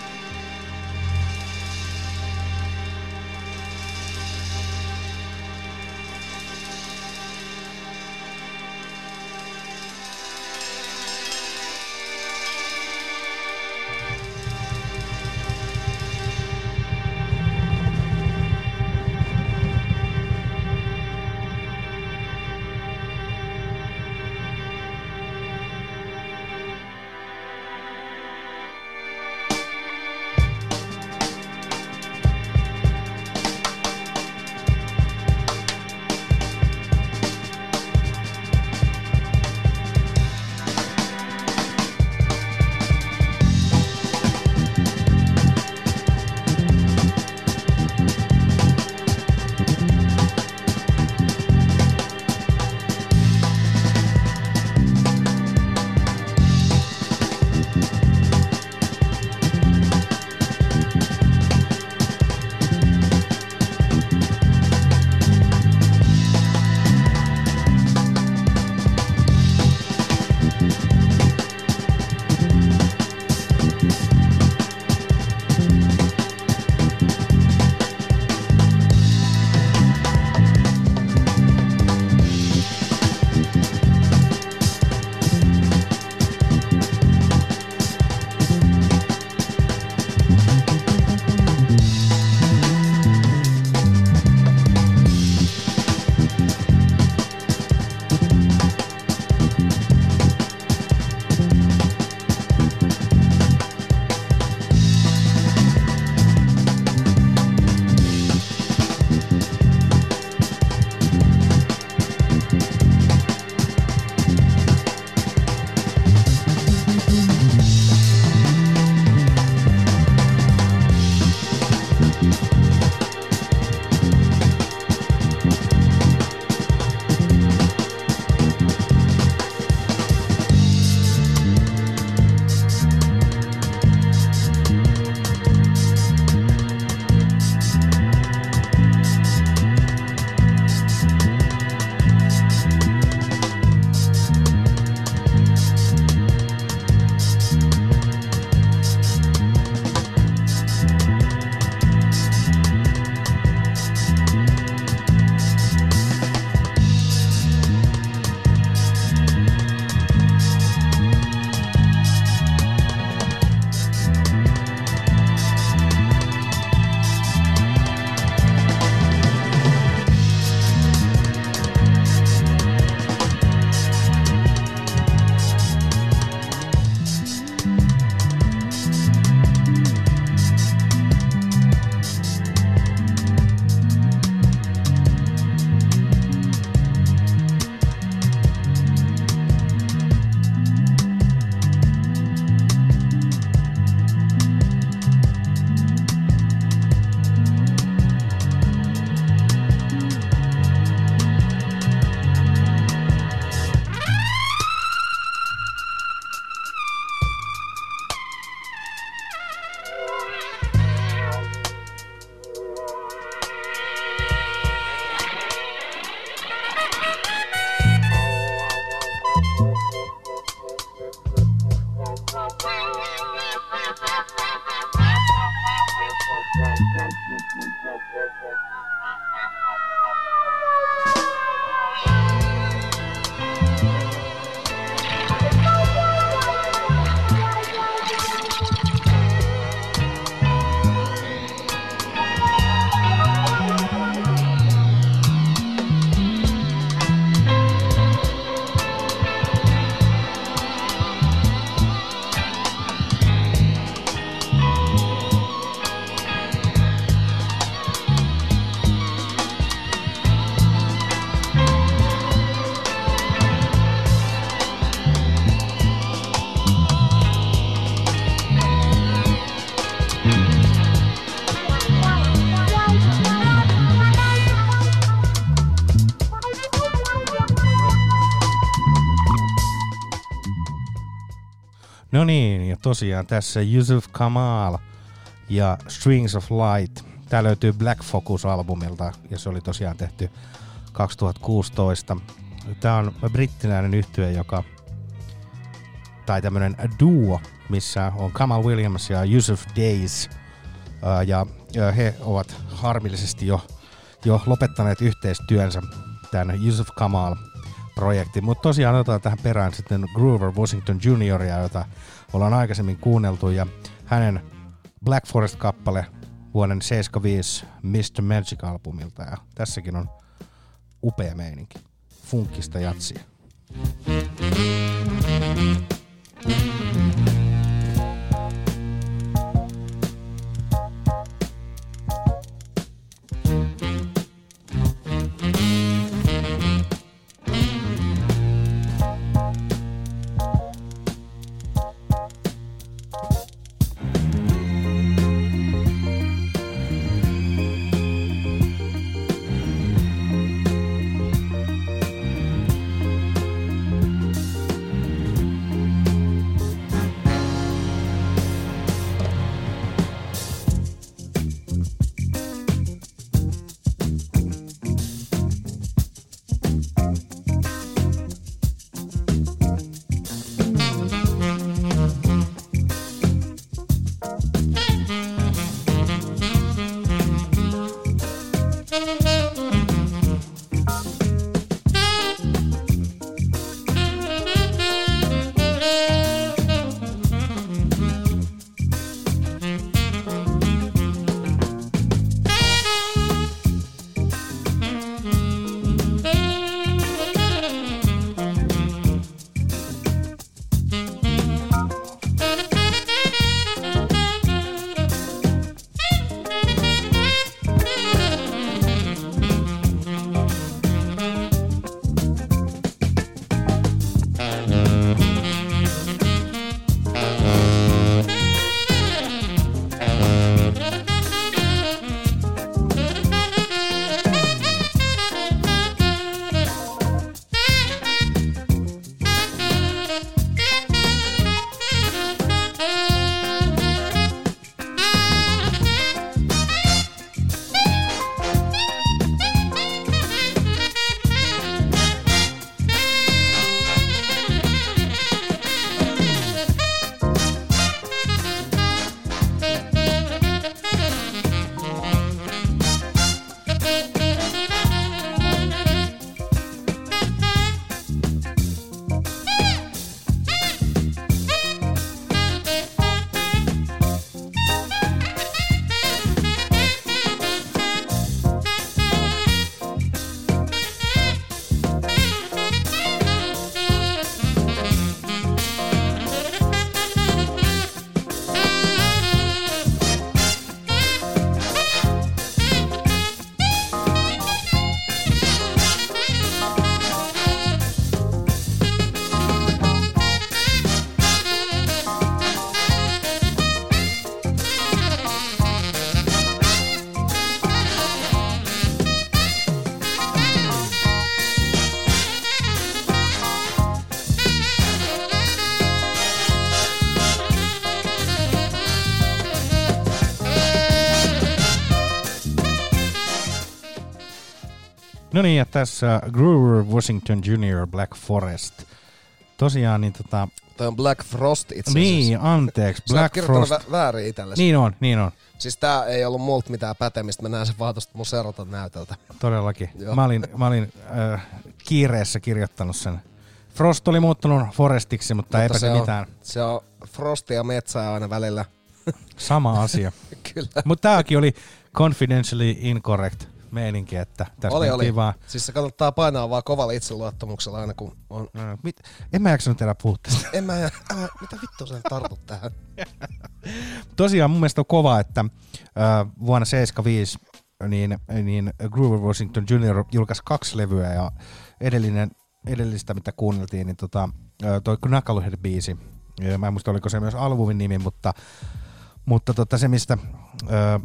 Tosiaan tässä Yusuf Kamal ja Strings of Light. Tää löytyy Black Focus-albumilta ja se oli tosiaan tehty 2016. Tää on brittiläinen yhtye, joka tai tämmönen duo, missä on Kamal Williams ja Yusuf Days. Ja, he ovat harmillisesti jo, jo lopettaneet yhteistyönsä tämän Yusuf Kamal projekti. Mutta tosiaan otetaan tähän perään sitten Groover Washington Junioria, jota ollaan aikaisemmin kuunneltu, ja hänen Black Forest-kappale vuoden 75 Mr. Magic-albumilta, ja tässäkin on upea meininki. Funkista jatsia. No niin, ja tässä Grover Washington Jr. Black Forest. Tosiaan niin tota, Toi on Black Frost itse asiassa. Niin, anteeksi. Sä Black Frost. vä- väärin itsellesi. Niin on, niin on. Siis tää ei ollut multa mitään pätemistä, mä näen sen vaan tosta mun seroton näytöltä. Todellakin. Joo. Mä olin, mä olin äh, kiireessä kirjoittanut sen. Frost oli muuttunut Forestiksi, mutta, eipä se se on, mitään. Se on Frostia ja metsää aina välillä. Sama asia. Kyllä. mutta tääkin oli confidentially incorrect meininki, että tästä Oli, oli. vaan... Siis se kannattaa painaa vaan kovalla itseluottamuksella aina kun on... No, mit, en mä jaksanut enää puhua tästä. En mä, älä, mitä vittua sen tartut tähän? Tosiaan mun mielestä on kova, että äh, vuonna 75 niin, niin Grover Washington Jr. julkaisi kaksi levyä ja edellinen, edellistä, mitä kuunneltiin, niin tota, äh, toi Knucklehead-biisi, mä en muista oliko se myös albumin nimi, mutta, mutta tota, se mistä äh,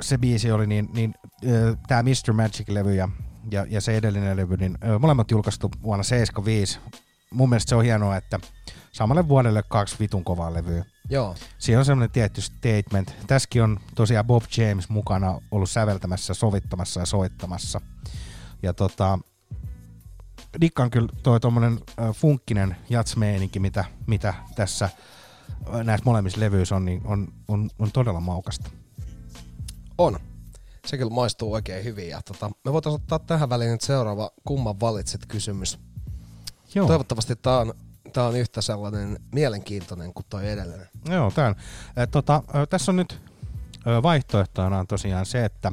se biisi oli, niin, niin äh, tämä Mr. Magic-levy ja, ja, ja se edellinen levy, niin äh, molemmat julkaistu vuonna 75. Mun mielestä se on hienoa, että samalle vuodelle kaksi vitun kovaa levyä. Joo. Siinä on semmoinen tietty statement. Tässäkin on tosiaan Bob James mukana ollut säveltämässä, sovittamassa ja soittamassa. Ja tota, dikkaan kyllä toi tommonen äh, funkkinen jatsmeininki, mitä, mitä tässä näissä molemmissa levyissä on, niin on, on, on todella maukasta. On. Se kyllä maistuu oikein hyvin. Ja tota, me voitaisiin ottaa tähän väliin nyt seuraava kumman valitset kysymys. Joo, Toivottavasti tää on, tää on yhtä sellainen mielenkiintoinen kuin toi edellinen. Joo tämän. Äh, tota, tässä on nyt vaihtoehtona on tosiaan se, että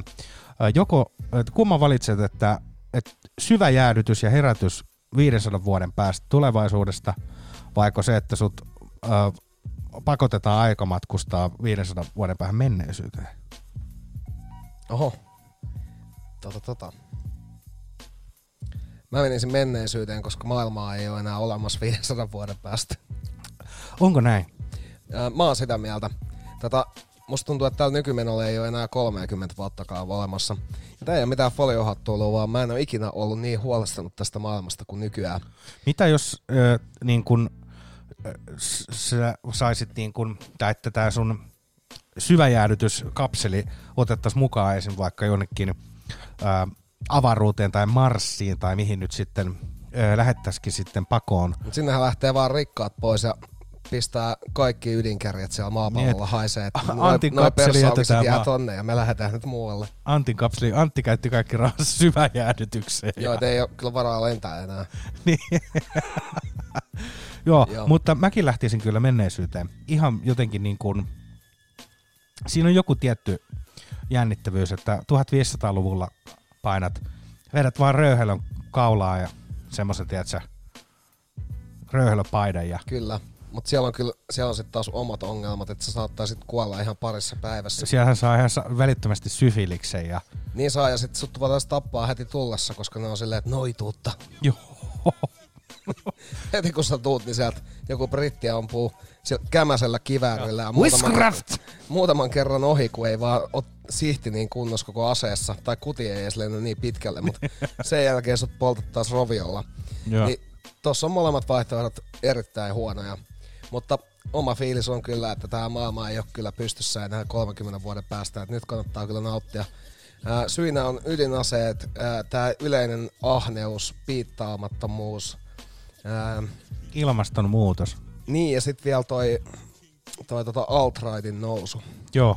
joko äh, kumman valitset, että, että syvä jäädytys ja herätys 500 vuoden päästä tulevaisuudesta, vaiko se, että sut äh, pakotetaan aikamatkustaa 500 vuoden päähän menneisyyteen? Oho. Tota, tota. Mä menisin menneisyyteen, koska maailmaa ei ole enää olemassa 500 vuoden päästä. Onko näin? Mä oon sitä mieltä. Tota, musta tuntuu, että täällä nykymenolla ei ole enää 30 vuottakaan olemassa. Ja tää ei ole mitään foliohattuilua, vaan mä en ole ikinä ollut niin huolestunut tästä maailmasta kuin nykyään. Mitä jos äh, niin kun, äh, sä saisit niin kun, tai että tämä sun syväjäädytyskapseli otettaisiin mukaan esim. vaikka jonnekin äh, avaruuteen tai Marsiin tai mihin nyt sitten äh, lähettäisikin sitten pakoon. Sinnehän lähtee vaan rikkaat pois ja pistää kaikki ydinkärjet siellä maapallolla Niin, haisee. Että Antin noi kapseli jää vaan. tonne ja me lähdetään nyt muualle. Antin kapseli, Antti käytti kaikki rahansa syväjäädytykseen. Joo, et ei ole kyllä varaa lentää enää. Niin. Joo, Joo. mutta mäkin lähtisin kyllä menneisyyteen. Ihan jotenkin niin kuin, siinä on joku tietty jännittävyys, että 1500-luvulla painat, vedät vaan röyhelön kaulaa ja semmoisen, tiedätkö, röyhelöpaidan ja Kyllä. Mutta siellä on kyllä siellä on sitten taas omat ongelmat, että sä saattaisit kuolla ihan parissa päivässä. siellähän saa ihan välittömästi syfiliksen ja Niin saa, ja sitten sut voitaisiin tappaa heti tullessa, koska ne on silleen, että noituutta. joo, Heti kun sä tuut, niin sieltä joku britti ampuu kämäsellä kiväärillä ja muutaman, muutaman kerran ohi, kun ei vaan ole sihti niin kunnossa koko aseessa, tai kuti ei edes lennä niin pitkälle, mutta sen jälkeen sut poltettaisiin roviolla. Joo. Niin tossa on molemmat vaihtoehdot erittäin huonoja. Mutta oma fiilis on kyllä, että tämä maailma ei ole kyllä pystyssä enää 30 vuoden päästä. Et nyt kannattaa kyllä nauttia. Ää, syinä on ydinaseet, tämä yleinen ahneus, piittaamattomuus. Ää, ilmastonmuutos. niin, ja sitten vielä toi, toi tota alt-rightin nousu. Joo,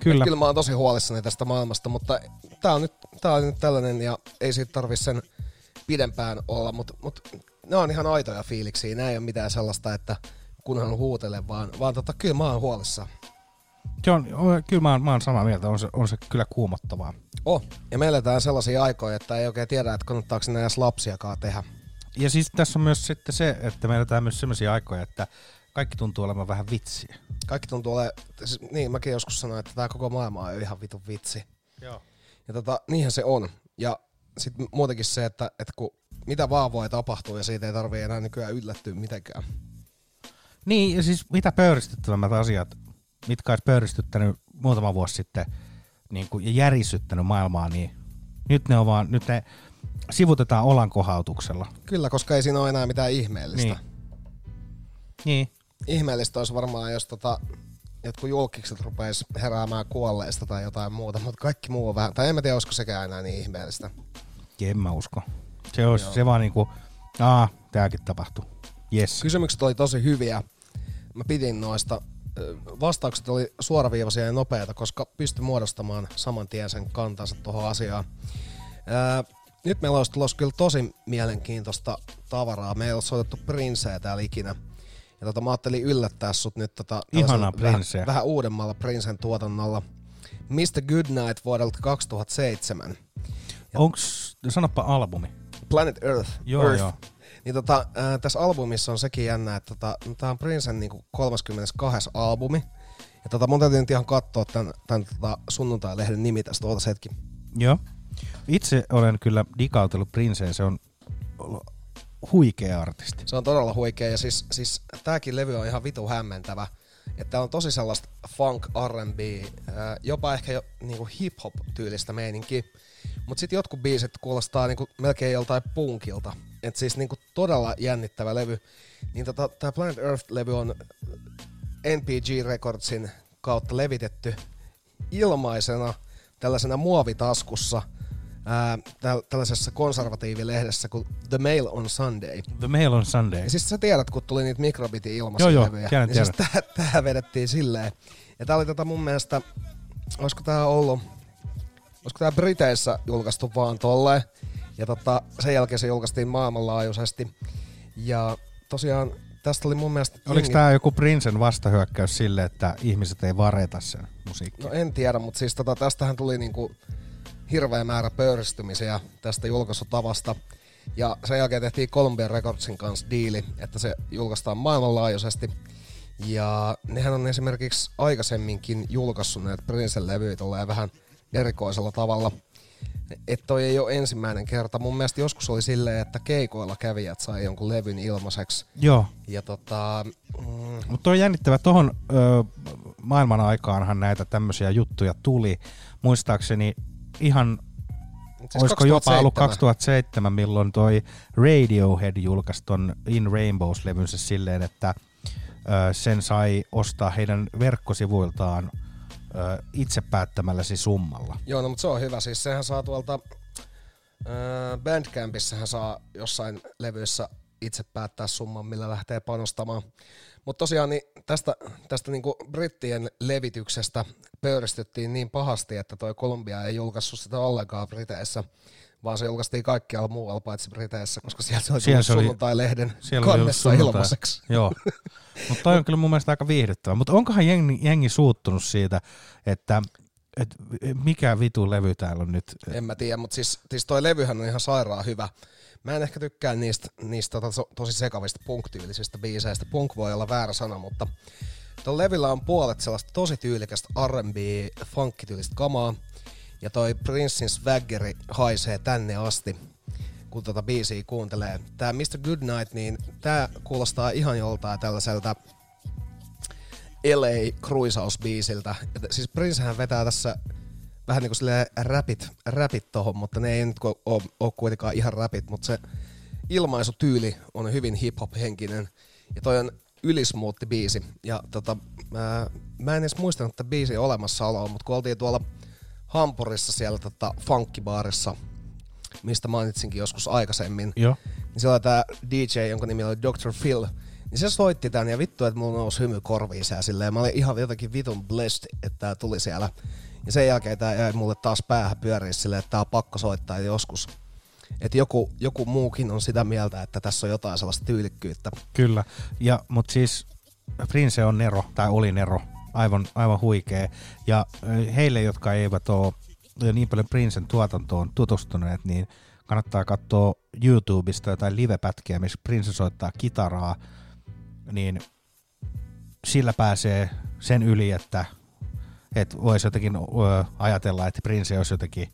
kyllä. Kyllä mä oon tosi huolissani tästä maailmasta, mutta tää on nyt, tää on nyt tällainen ja ei siitä tarvi sen pidempään olla, mutta mut, ne on ihan aitoja fiiliksiä. Nää ei ole mitään sellaista, että kunhan huutele, vaan, vaan tota, kyllä mä oon huolissaan. Se on, on, kyllä mä oon, mä oon samaa mieltä, on se, on se kyllä kuumottavaa. Oh, ja me eletään sellaisia aikoja, että ei oikein tiedä, että kannattaako sinä edes lapsiakaan tehdä. Ja siis tässä on myös sitten se, että me eletään myös sellaisia aikoja, että kaikki tuntuu olevan vähän vitsiä. Kaikki tuntuu ole, siis, niin mäkin joskus sanoin, että tämä koko maailma on ihan vitun vitsi. Joo. Ja tota, niinhän se on. Ja sitten muutenkin se, että, että kun mitä vaan voi tapahtua ja siitä ei tarvii enää nykyään yllättyä mitenkään. Niin, ja siis mitä pöyristyttävämmät asiat, mitkä olisi pöyristyttänyt muutama vuosi sitten niin kuin, ja järisyttänyt maailmaa, niin nyt ne on vaan, nyt ne sivutetaan olankohautuksella. Kyllä, koska ei siinä ole enää mitään ihmeellistä. Niin. Niin. Ihmeellistä olisi varmaan, jos tota, jotkut julkikset rupeis heräämään kuolleista tai jotain muuta, mutta kaikki muu on vähän, tai en mä tiedä, olisiko sekään enää niin ihmeellistä. En mä usko. Se, olisi, Joo. se vaan niinku, aa, tääkin tapahtuu. Yes. Kysymykset oli tosi hyviä. Mä pidin noista. Vastaukset oli suoraviivaisia ja nopeita, koska pystyi muodostamaan saman tien sen kantansa tuohon asiaan. Nyt meillä olisi tulossa kyllä tosi mielenkiintoista tavaraa. Me ei ole soitettu Princeä täällä ikinä. Ja tota, mä ajattelin yllättää sut nyt tota, Princeä. vähän, vähän uudemmalla Princen tuotannolla. Mr. Goodnight vuodelta 2007. Onks, sanoppa albumi. Planet Earth. Joo, Earth. joo. Niin tota, ää, tässä albumissa on sekin jännä, että tota, no, tää on Princen niinku 32. albumi. Ja tota, mun täytyy nyt ihan katsoa tämän, tämän tota, sunnuntai-lehden nimi tästä, ootas hetki. Joo. Itse olen kyllä digautellut Princeen, se on huikea artisti. Se on todella huikea ja siis, siis tääkin levy on ihan vitu hämmentävä. Että on tosi sellaista funk, R&B, jopa ehkä jo niinku hip-hop tyylistä meininkiä. Mut sit jotkut biisit kuulostaa niinku melkein joltain punkilta. Et siis niinku todella jännittävä levy. Niin tota, tää Planet Earth-levy on NPG Recordsin kautta levitetty ilmaisena tällaisena muovitaskussa ää, täl- tällaisessa konservatiivilehdessä kuin The Mail on Sunday. The Mail on Sunday. Ja siis sä tiedät, kun tuli niitä mikrobitin Joo, ilmaisia joo, levyjä, tiedän, niin siis tää, tää vedettiin silleen. Ja tää oli tota mun mielestä, olisiko tää ollut, olisiko tää Briteissä julkaistu vaan tolleen. Ja tota, sen jälkeen se julkaistiin maailmanlaajuisesti. Ja tosiaan tästä oli mun mielestä... Oliko jengi- tämä joku Princen vastahyökkäys sille, että ihmiset ei vareta sen musiikkia? No en tiedä, mutta siis tota, tästähän tuli niinku hirveä määrä pöyristymisiä tästä julkaisutavasta. Ja sen jälkeen tehtiin Columbia Recordsin kanssa diili, että se julkaistaan maailmanlaajuisesti. Ja nehän on esimerkiksi aikaisemminkin julkaissut näitä Princen levyjä vähän erikoisella tavalla. Että toi ei ole ensimmäinen kerta. Mun mielestä joskus oli silleen, että keikoilla kävijät sai jonkun levyn ilmaiseksi. Joo. Ja tota, mm, Mutta on jännittävä, tuohon maailman aikaanhan näitä tämmöisiä juttuja tuli. Muistaakseni ihan, siis olisiko jopa ollut 2007. 2007, milloin toi Radiohead julkaisi ton In Rainbows-levynsä silleen, että ö, sen sai ostaa heidän verkkosivuiltaan ö, itse päättämälläsi summalla. Joo, no mutta se on hyvä. Siis sehän saa tuolta äh, Bandcampissähän saa jossain levyissä itse päättää summan, millä lähtee panostamaan. Mutta tosiaan niin tästä, tästä niinku brittien levityksestä pöyristyttiin niin pahasti, että toi Kolumbia ei julkaissut sitä ollenkaan Briteissä, vaan se julkaistiin kaikkialla muualla paitsi Briteissä, koska sieltä se oli Siellä se sunnuntai-lehden Siellä kannessa sunnuntai. ilmaiseksi. Joo. Mutta toi on kyllä mun mielestä aika viihdyttävä. Mutta onkohan jengi, jengi suuttunut siitä, että et mikä vitu levy täällä on nyt? En mä tiedä, mutta siis, siis toi levyhän on ihan sairaan hyvä. Mä en ehkä tykkää niistä, niistä tota, so- tosi sekavista punk-tyylisistä biiseistä. Punk voi olla väärä sana, mutta tuolla levyllä on puolet sellaista tosi tyylikästä R&B, funkkityylistä kamaa. Ja toi Princein swaggeri haisee tänne asti, kun tota biisiä kuuntelee. Tää Mr. Goodnight, niin tää kuulostaa ihan joltain tällaiselta LA kruisausbiisiltä. Ja t- Siis Princehän vetää tässä vähän niinku silleen räpit, räpit tohon, mutta ne ei nyt ole, ole kuitenkaan ihan räpit, mutta se ilmaisutyyli on hyvin hip-hop henkinen. Ja toi on ylismoothi biisi. Ja tota, mä, mä en edes muistanut että biisi olemassaoloa, mutta kun oltiin tuolla Hampurissa siellä tota, funkkibaarissa, mistä mainitsinkin joskus aikaisemmin, Joo. niin siellä oli tää DJ, jonka nimi oli Dr. Phil, niin se soitti tän ja vittu, että mulla nousi hymy korviin ja silleen. Mä olin ihan jotenkin vitun blessed, että tää tuli siellä. Ja sen jälkeen tää jäi mulle taas päähän pyöriä silleen, että tää on pakko soittaa joskus. Että joku, joku muukin on sitä mieltä, että tässä on jotain sellaista tyylikkyyttä. Kyllä, ja, mutta siis Prince on Nero, tai oli Nero, aivan, aivan huikea. Ja heille, jotka eivät ole niin paljon Princen tuotantoon tutustuneet, niin kannattaa katsoa YouTubesta jotain livepätkiä, missä Prince soittaa kitaraa, niin sillä pääsee sen yli, että, että voisi jotenkin ö, ajatella, että Prince olisi jotenkin,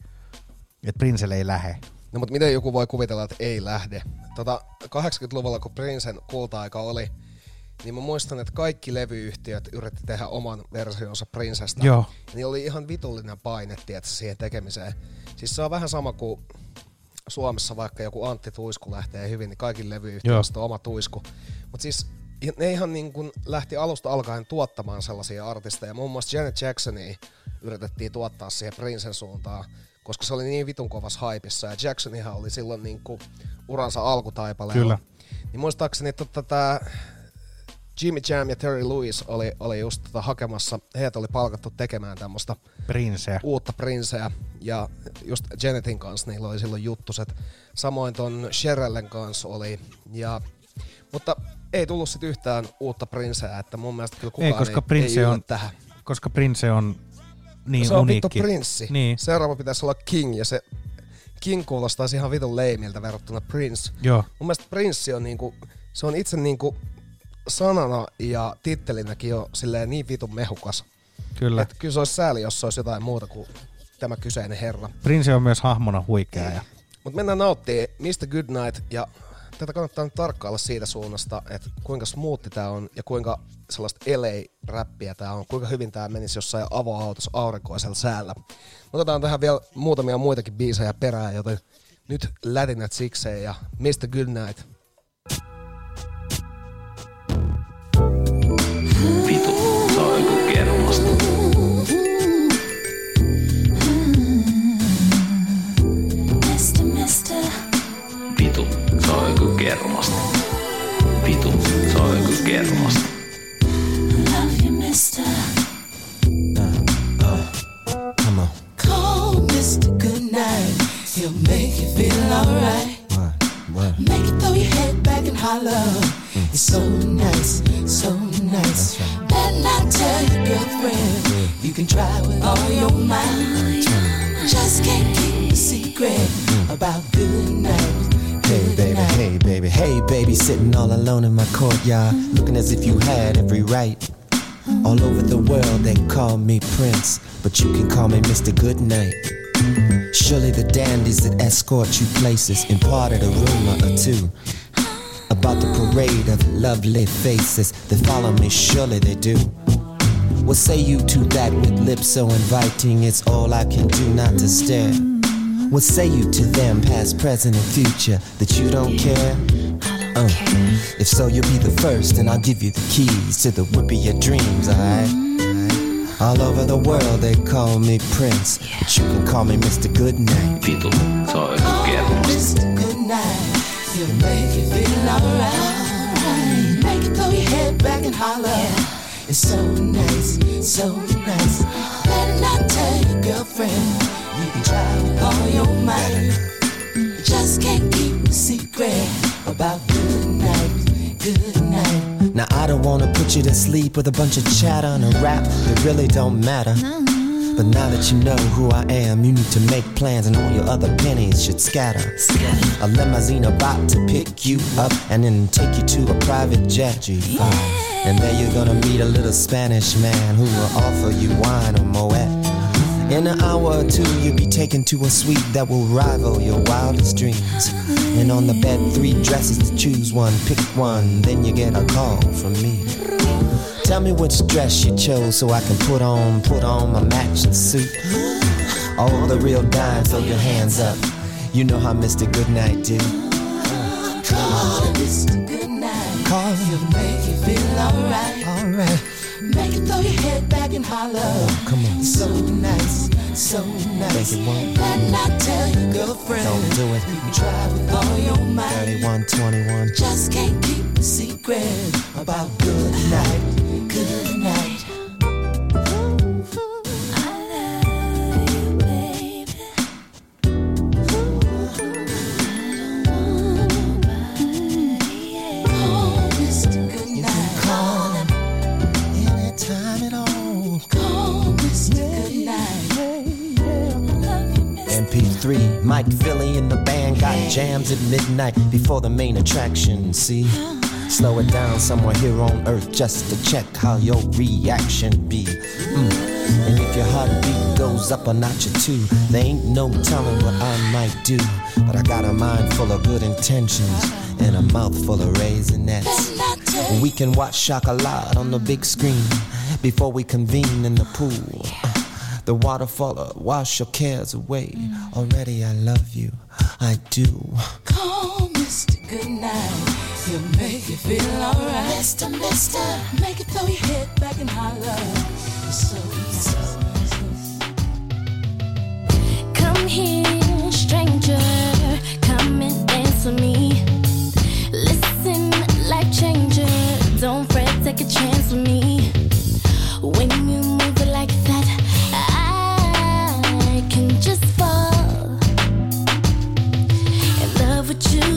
että Princelle ei lähe. No mutta miten joku voi kuvitella, että ei lähde? Tota, 80-luvulla, kun Princen kulta-aika oli, niin mä muistan, että kaikki levyyhtiöt yritti tehdä oman versionsa Princestä. Joo. Ja Niin oli ihan vitullinen paine, tiedätkö, siihen tekemiseen. Siis se on vähän sama kuin Suomessa vaikka joku Antti Tuisku lähtee hyvin, niin kaikki levyyhtiöistä on oma tuisku. Mutta siis ja ne ihan niin kuin lähti alusta alkaen tuottamaan sellaisia artisteja. Muun muassa Janet Jacksonia yritettiin tuottaa siihen Princen suuntaan, koska se oli niin vitun kovassa haipissa. Ja Jacksonihan oli silloin niin kuin uransa alkutaipaleella. Kyllä. Niin muistaakseni tota, tää Jimmy Jam ja Terry Lewis oli, oli just tota hakemassa, heitä oli palkattu tekemään tämmöistä Princeä. uutta Princeä. Ja just Janetin kanssa niillä oli silloin juttuset. Samoin ton Sherellen kanssa oli. Ja, mutta ei tullut sit yhtään uutta Princeä, että mun mielestä kyllä kukaan Ei, koska ei, Prince ei on, tähän. koska Prince on niin se on uniikki. vittu prinssi. Niin, Seuraava pitäisi olla King ja se King kuulostaisi ihan vitun leimiltä verrattuna Prince. joo. Mun mielestä Prinssi on niinku, se on itse niinku sanana ja tittelinäkin jo silleen niin vitun mehukas. Kyllä. Että kyllä se olisi sääli, jos se olisi jotain muuta kuin tämä kyseinen herra. Prince on myös hahmona huikea. Ja Mutta mennään nauttii Mr. Goodnight ja tätä kannattaa nyt tarkkailla siitä suunnasta, että kuinka smoothi tää on ja kuinka sellaista LA-räppiä tää on, kuinka hyvin tää menisi jossain avoautossa aurinkoisella säällä. Otetaan tähän vielä muutamia muitakin biisejä perään, joten nyt lätinät sikseen ja Mr. Goodnight. Vitu, kermasta. Vitu, se on joku kermasta. love you, mister. Come on. Call Mr. Goodnight. He'll make you feel alright. What? What? Make you throw your head back and holler. Mm. It's so nice, so nice. Better not tell your girlfriend. You can try with all your might. Just can't keep a secret mm. about good night. Hey baby, hey baby, sitting all alone in my courtyard, looking as if you had every right. All over the world they call me Prince, but you can call me Mr. Goodnight. Surely the dandies that escort you places imparted a rumor or two about the parade of lovely faces that follow me. Surely they do. What say you to that with lips so inviting? It's all I can do not to stare. What say you to them, past, present, and future, that you don't care? Uh, if so, you'll be the first, and I'll give you the keys to the whip of your dreams, alright? All over the world they call me Prince, but you can call me Mr. Goodnight. Vitu, se on joku kermasta. Mr. Goodnight. He'll make you feel alright. Make you throw your head back and holler. It's so nice, so nice. Better not tell your girlfriend. You can try with all your might. Just can't keep a secret about good night, good night. Now I don't wanna put you to sleep with a bunch of chatter and a rap that really don't matter. But now that you know who I am, you need to make plans and all your other pennies should scatter. A limousine about to pick you up and then take you to a private jet G5. And there you're gonna meet a little Spanish man who will offer you wine or Moet. In an hour or two, you'll be taken to a suite that will rival your wildest dreams. And on the bed, three dresses to choose one. Pick one, then you get a call from me. Tell me which dress you chose so I can put on, put on my matching suit. All the real dime, throw your hands up. You know how Mr. Goodnight do. Call Mr. Goodnight. Call He'll make you feel alright. Alright, Make you throw your head back and holler. come on. So nice, so nice. Think it won't. Better not tell your girlfriend. Don't do it. You try with all your might. 3121. Just can't keep a secret about good night, MP3, Mike Philly and the band got jams at midnight before the main attraction. See, slow it down somewhere here on earth just to check how your reaction be. Mm. And if your heartbeat goes up a notch or two, there ain't no telling what I might do. But I got a mind full of good intentions and a mouth full of raisinets. We can watch Chocolat on the big screen before we convene in the pool. The waterfall wash your cares away. Already I love you, I do. Call Mr. Goodnight. He'll make you feel alright. Mister, mister, make it throw your head back and holler. It's so, so, Come here, stranger. Come and dance with me. Listen, life changer. Don't fret, take a chance with me. When you in love with you.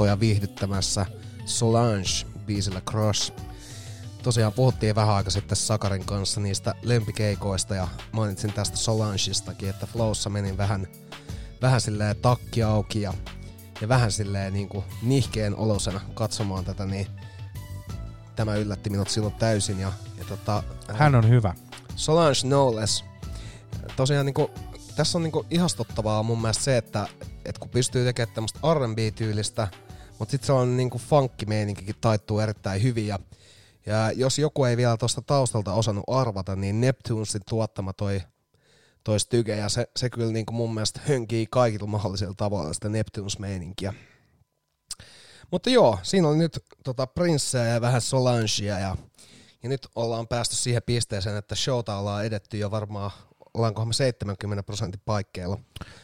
Iltoja viihdyttämässä Solange biisillä Crush. Tosiaan puhuttiin vähän aika sitten Sakarin kanssa niistä lempikeikoista ja mainitsin tästä Solangistakin, että Flowssa menin vähän, vähän silleen takki auki ja, ja vähän silleen niin kuin nihkeen olosena katsomaan tätä, niin tämä yllätti minut silloin täysin. Ja, ja tota, Hän on hyvä. Solange Knowles. Tosiaan niinku, tässä on niinku ihastuttavaa mun mielestä se, että et kun pystyy tekemään tämmöistä R&B-tyylistä, mutta sitten se on niinku funkkimeininkikin taittuu erittäin hyvin. Ja, ja jos joku ei vielä tuosta taustalta osannut arvata, niin Neptunesin tuottama toi, toi styge, ja se, se kyllä niinku mun mielestä hönkii kaikilla mahdollisilla tavoilla sitä Neptunes-meininkiä. Mutta joo, siinä oli nyt tota Princea ja vähän Solangea ja, ja nyt ollaan päästy siihen pisteeseen, että showta ollaan edetty jo varmaan, ollaankohan me 70 prosentin paikkeilla.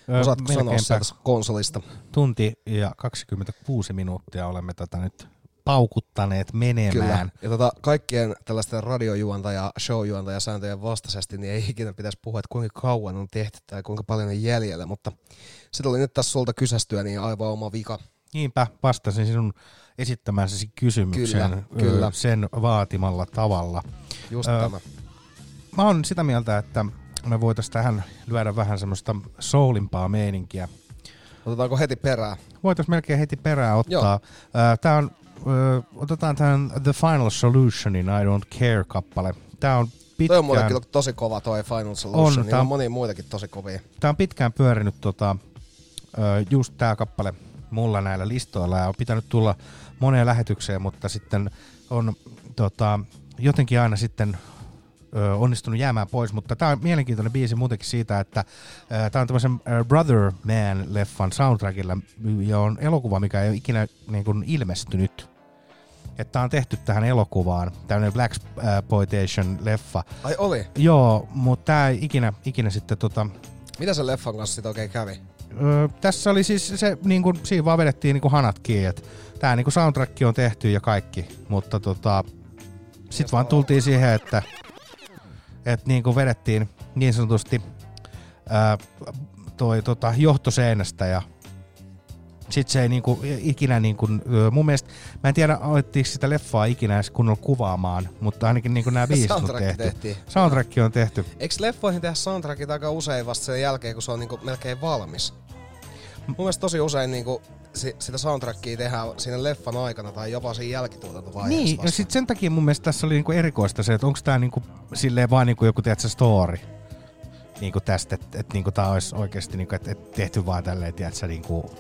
Öö, Osaatko sanoa melkeinpä sieltä konsolista? Tunti ja 26 minuuttia olemme tätä nyt paukuttaneet menemään. Kyllä. Ja tota, kaikkien tällaisten radiojuontaja, showjuontaja sääntöjen vastaisesti, niin ei ikinä pitäisi puhua, että kuinka kauan on tehty tai kuinka paljon on jäljellä, mutta sitten oli nyt tässä sulta kysästyä, niin aivan oma vika. Niinpä vastasin sinun esittämäsesi kysymykseen Kyllä, kyllä. sen vaatimalla tavalla. Just Ö, tämä. mä oon sitä mieltä, että me voitaisiin tähän lyödä vähän semmoista soulimpaa meininkiä. Otetaanko heti perään? Voitaisiin melkein heti perään ottaa. Ää, Tää on, otetaan tämän The Final Solutionin I Don't Care-kappale. Tää on Toi pitkään, on mulle kyllä tosi kova toi Final Solution. On, tää on on- monia muitakin tosi kovia. tää on pitkään pyörinyt tota, just tää kappale mulla näillä listoilla ja on pitänyt tulla moneen lähetykseen, mutta sitten on tota, jotenkin aina sitten onnistunut jäämään pois, mutta tämä on mielenkiintoinen biisi muutenkin siitä, että tämä on tämmöisen Brother Man-leffan soundtrackilla ja on elokuva, mikä ei ole ikinä niin kuin ilmestynyt. Että tää on tehty tähän elokuvaan, tämmöinen Black leffa. Ai oli? Joo, mutta tämä ei ikinä, ikinä sitten tota, Mitä se leffan kanssa sit oikein kävi? Öö, tässä oli siis se, niin kuin, siinä vaan vedettiin niin kuin hanat kiinni, että tämä niin kuin soundtrack on tehty ja kaikki, mutta tota, sitten vaan tultiin siihen, että, että niin kuin vedettiin niin sanotusti ää, toi tota, johtoseinästä ja sitten se ei niinku, ikinä niinku, mun mielestä, mä en tiedä alettiinko sitä leffaa ikinä edes kunnolla kuvaamaan, mutta ainakin niinku nämä biisit on tehty. tehtiin. Soundtrack on tehty. Eikö leffoihin tehdä soundtrackit aika usein vasta sen jälkeen, kun se on niinku melkein valmis? Mun mielestä tosi usein niinku si- sitä soundtrackia tehdään siinä leffan aikana tai jopa siinä jälkituotantovaiheessa Niin, ja vasta. sitten sen takia mun mielestä tässä oli niinku erikoista se, että onko tämä niinku, silleen vaan niinku joku tiedätkö, story niinku tästä, että et, niinku tämä olisi oikeasti niinku, et, et tehty vaan tälleen, tiedätkö, niinku...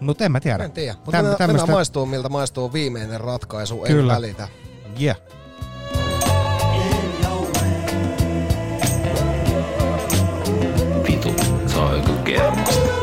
Mutta en mä tiedä. En tiedä. Mutta Täm- mennään, tämmöstä- mennään maistuu, miltä maistuu viimeinen ratkaisu. Kyllä. En välitä. Yeah. Vitu, se on joku kermasta.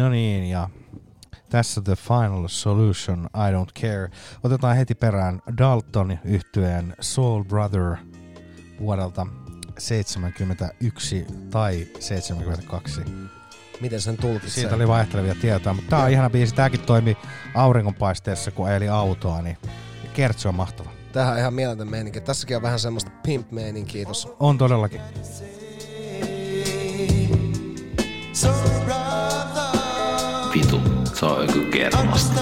No niin, ja tässä The Final Solution, I Don't Care. Otetaan heti perään Dalton yhtyeen Soul Brother vuodelta 71 tai 72. Miten sen tulkitsee? Siitä oli vaihtelevia tietoja, mutta tää on ihana biisi. Tääkin toimi auringonpaisteessa, kun ajeli autoa, niin kertsi on mahtava. Tähän on ihan mieletön meininki. Tässäkin on vähän semmoista pimp-meininkiä tossa. On todellakin. So brother, Vitu, se joku kermasta.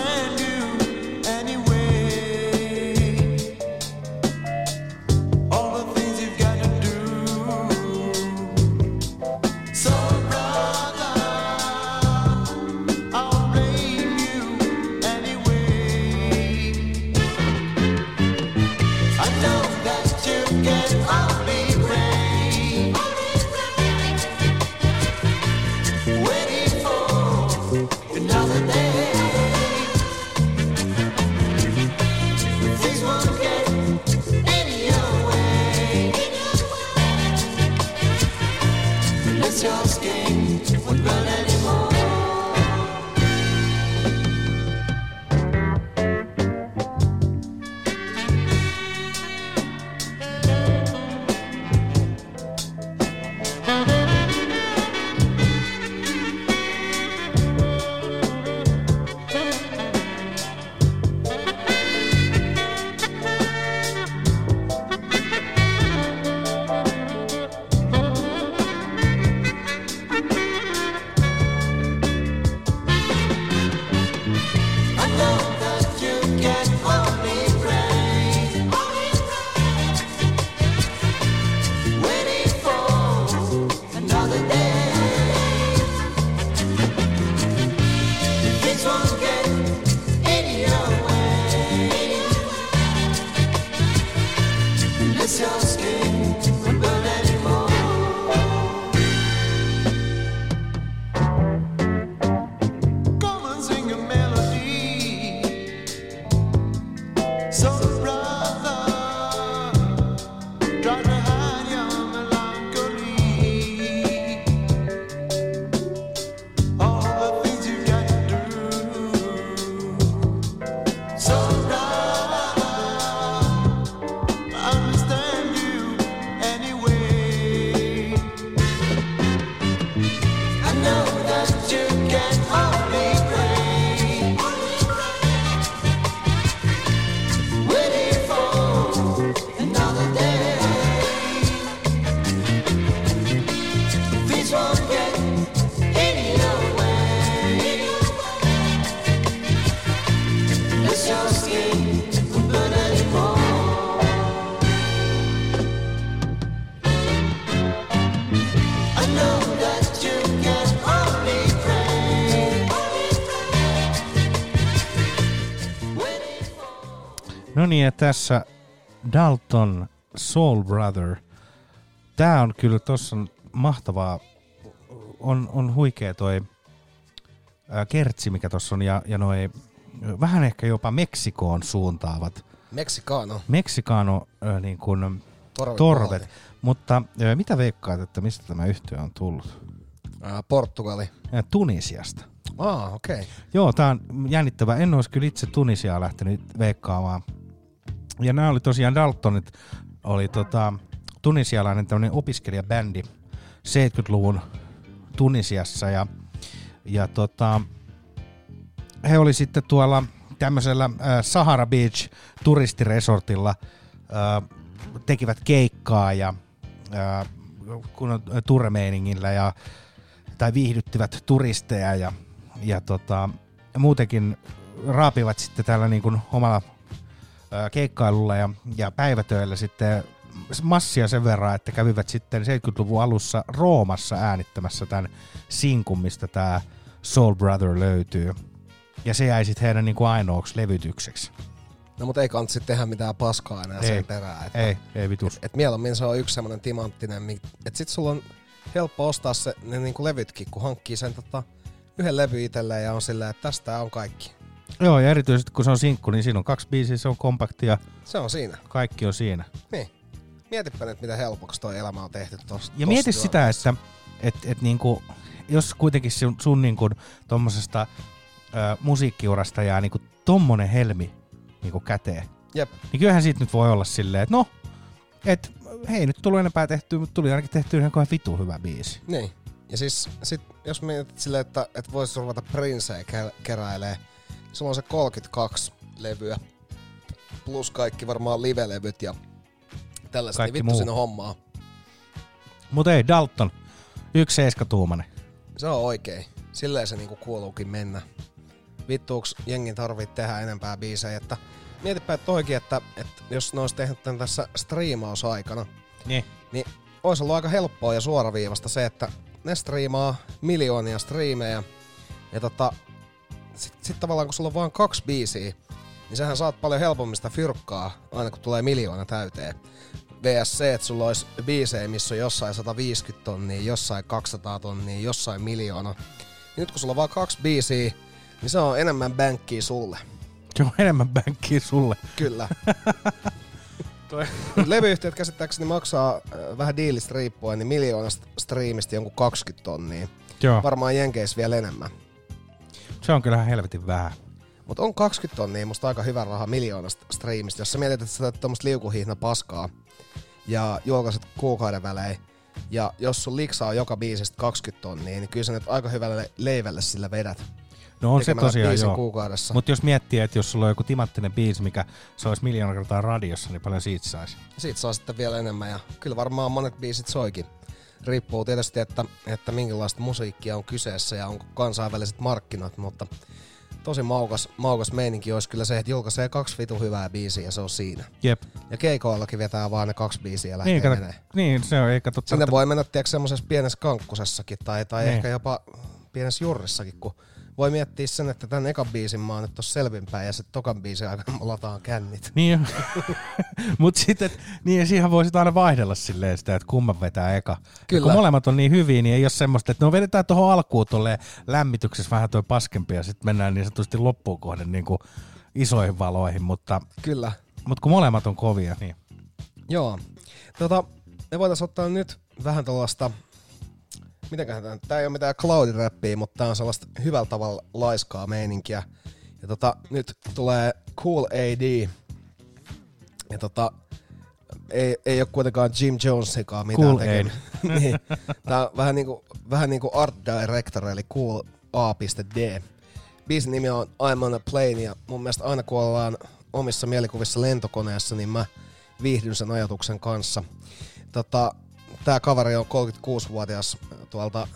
Niin, ja tässä Dalton Soul Brother. Tää on kyllä tossa on mahtavaa. On, on huikea toi ää, kertsi, mikä tossa on, ja, ja noi vähän ehkä jopa Meksikoon suuntaavat. Meksikano. Meksikano äh, niin kuin Torvet torvet. Mutta äh, mitä veikkaat, että mistä tämä yhtiö on tullut? Portugali. Äh, Tunisiasta. Ah, okei. Okay. Joo, tää on jännittävää. En olisi kyllä itse Tunisiaa lähtenyt veikkaamaan. Ja nämä oli tosiaan Daltonit, oli tota, tunisialainen tämmöinen opiskelijabändi 70-luvun Tunisiassa. Ja, ja tota, he oli sitten tuolla tämmöisellä äh, Sahara Beach turistiresortilla äh, tekivät keikkaa ja äh, kun turmeiningillä ja tai viihdyttivät turisteja ja, ja tota, muutenkin raapivat sitten tällä niin kuin omalla keikkailulla ja, ja päivätöillä sitten massia sen verran, että kävivät sitten 70-luvun alussa Roomassa äänittämässä tämän sinkun, mistä tämä Soul Brother löytyy. Ja se jäi sitten heidän niin kuin ainoaksi levytykseksi. No mutta ei kannata sitten tehdä mitään paskaa enää Ei. sen perään. Että, Ei, ei vitus. Et, et mieluummin se on yksi semmoinen timanttinen, että sit sulla on helppo ostaa se, ne niinku levytkin, kun hankkii sen tota, yhden levy itselleen ja on silleen, että tästä on kaikki. Joo, ja erityisesti kun se on sinkku, niin siinä on kaksi biisiä, se on kompakti ja Se on siinä. kaikki on siinä. Niin. Mietipä nyt, miten helpoksi toi elämä on tehty tossa. Ja mieti sitä, että et, et niinku, jos kuitenkin sun, sun niinku, tommosesta ö, musiikkiurasta jää niinku tommonen helmi niinku käteen, Jep. niin kyllähän siitä nyt voi olla silleen, että no, et hei nyt tullut enempää tehtyä, mutta tuli ainakin tehtyä ihan kohan vitu hyvä biisi. Niin. Ja siis sit, jos mietit silleen, että, että vois ruveta Princeä ker- keräilee, sulla on se 32 levyä, plus kaikki varmaan live-levyt ja tällaista, Kaikki niin vittu muu. on hommaa. Mutta ei, Dalton, yksi seiskatuumainen. Se on oikein. Silleen se niinku kuuluukin mennä. Vittuuks jengi tarvii tehdä enempää biisejä, että mietipä että toikin, että, että jos ne olisi tehnyt tän tässä striimausaikana, Niin. niin olisi ollut aika helppoa ja suoraviivasta se, että ne striimaa miljoonia striimejä ja tota, sit, sit tavallaan kun sulla on vain kaksi biisiä, niin sähän saat paljon helpommin sitä fyrkkaa aina kun tulee miljoona täyteen. VSC, että sulla olisi biisejä, missä on jossain 150 tonnia, jossain 200 tonnia, jossain miljoona. Ja nyt kun sulla on vaan kaksi biisiä, niin se on enemmän bänkkiä sulle. Se on enemmän bänkkiä sulle. Kyllä. Toi- Levyyhtiöt käsittääkseni maksaa äh, vähän diilistä riippuen, niin miljoonasta striimistä jonkun 20 tonnia. Joo. Varmaan Jenkeissä vielä enemmän. Se on kyllä helvetin vähän. Mutta on 20 tonnia musta aika hyvä raha miljoonasta striimistä. Jos sä mietit, että sä teet tommoista liukuhihna paskaa ja julkaiset kuukauden välein, ja jos sun liksaa joka biisistä 20 tonnia, niin kyllä sä nyt aika hyvälle leivälle sillä vedät. No on se tosiaan joo. kuukaudessa. Mutta jos miettii, että jos sulla on joku timanttinen biisi, mikä se olisi miljoona kertaa radiossa, niin paljon siitä saisi. Siitä saa sitten vielä enemmän ja kyllä varmaan monet biisit soikin. Riippuu tietysti, että, että minkälaista musiikkia on kyseessä ja onko kansainväliset markkinat, mutta tosi maukas, maukas meininki olisi kyllä se, että julkaisee kaksi vitu hyvää biisiä ja se on siinä. Jep. Ja keikoillakin vetää vaan ne kaksi biisiä ja lähtee Niin, kato, niin, se on, eikä totta. Sinne voi mennä tiedätkö, semmoisessa pienessä kankkusessakin tai, tai Niin. ehkä jopa pienessä jurrissakin, kun voi miettiä sen, että tämän ekan biisin mä oon nyt tossa selvinpäin ja sitten tokan biisin aikana mä lataan kännit. Niin, mutta sitten, niin siihen voisit aina vaihdella silleen sitä, että kumman vetää eka. Ja Kyllä. Kun molemmat on niin hyviä, niin ei ole semmoista, että no vedetään tuohon alkuun tuolle lämmityksessä vähän toi paskempi ja sitten mennään niin sanotusti loppuun kohden niin kuin isoihin valoihin, mutta, Kyllä. mutta kun molemmat on kovia, niin Joo. Tota, me voitaisiin ottaa nyt vähän tuollaista, mitenköhän tämä, tää ei ole mitään cloud-räppiä, mutta tää on sellaista hyvällä tavalla laiskaa meininkiä. Ja tota, nyt tulee Cool AD. Ja tota, ei, ei ole kuitenkaan Jim Jonesikaan mitään Cool tekemistä. niin. Tää on vähän niinku, vähän niinku art director, eli Cool A.D. Biisin nimi on I'm on a plane, ja mun mielestä aina kun ollaan omissa mielikuvissa lentokoneessa, niin mä viihdyn sen ajatuksen kanssa. Tota, tää kaveri on 36-vuotias tuolta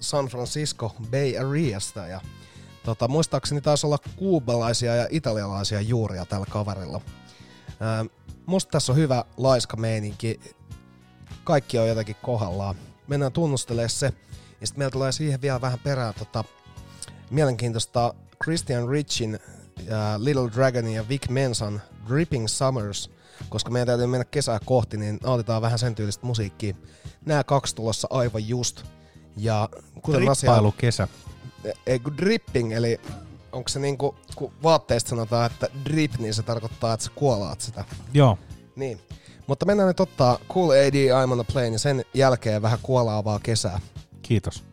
San Francisco Bay Areasta, ja tota, muistaakseni taisi olla kuubalaisia ja italialaisia juuria tällä kaverilla. Ää, musta tässä on hyvä laiska meininki. Kaikki on jotenkin kohdallaan. Mennään tunnustelemaan se. Ja sitten meillä tulee siihen vielä vähän perään tota, mielenkiintoista Christian Richin, ja Little Dragonin ja Vic Mensan Dripping Summers, koska meidän täytyy mennä kesää kohti, niin nautitaan vähän sen tyylistä musiikkia. Nämä kaksi tulossa aivan just. Ja kuten asia... trippailu kesä. Ei kun dripping, eli onko se niinku, kun vaatteista sanotaan, että drip, niin se tarkoittaa, että sä kuolaat sitä. Joo. Niin. Mutta mennään nyt ottaa Cool AD I'm on a plane ja sen jälkeen vähän kuolaavaa kesää. Kiitos.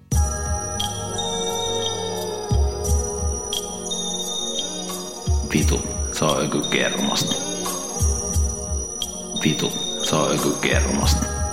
Vitu, se on joku kermasta. Vitu, se on joku kermasta.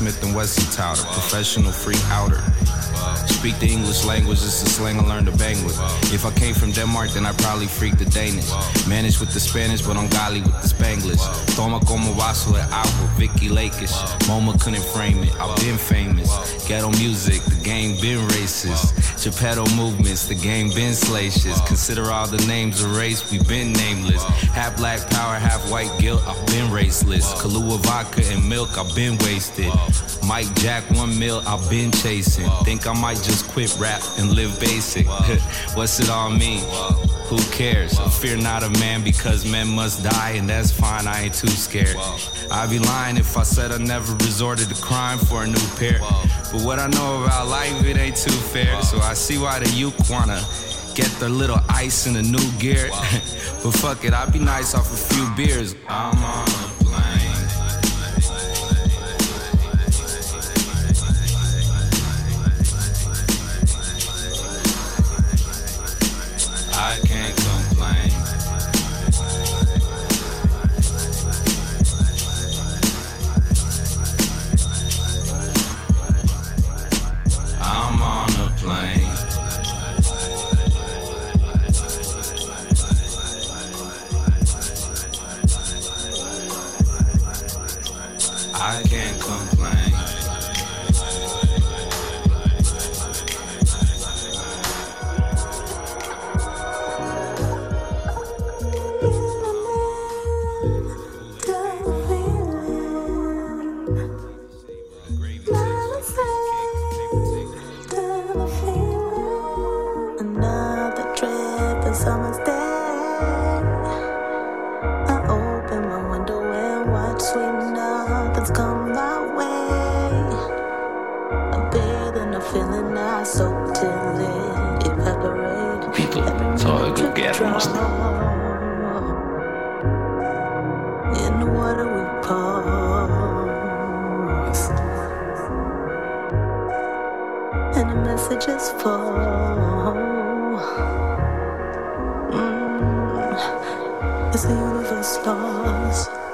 Smith and Wesson touter. Professional free outer. Speak the English language, it's the slang I learned to bang with. If I came from Denmark, then I probably freak the Danish. Managed with the Spanish, but I'm golly with the Spanglish. Toma como vaso de agua, Vicky Lakeish. MoMA couldn't frame it, I've been famous. Ghetto music, the game been racist. Geppetto movements, the game been salacious. Consider all the names erased, we been nameless. Half black power, half white guilt, I've been raceless. Kahlua vodka and milk, I've been wasted. Mike Jack, one mil, I've been chasing. Think I might just quit rap and live basic. What's it all mean? Who cares? Fear not a man because men must die, and that's fine, I ain't too scared. I'd be lying if I said I never resorted to crime for a new pair. But what I know about life, it ain't too fair. So I see why the youth wanna get their little ice in a new gear. but fuck it, I'd be nice off a few beers. I'm on walls.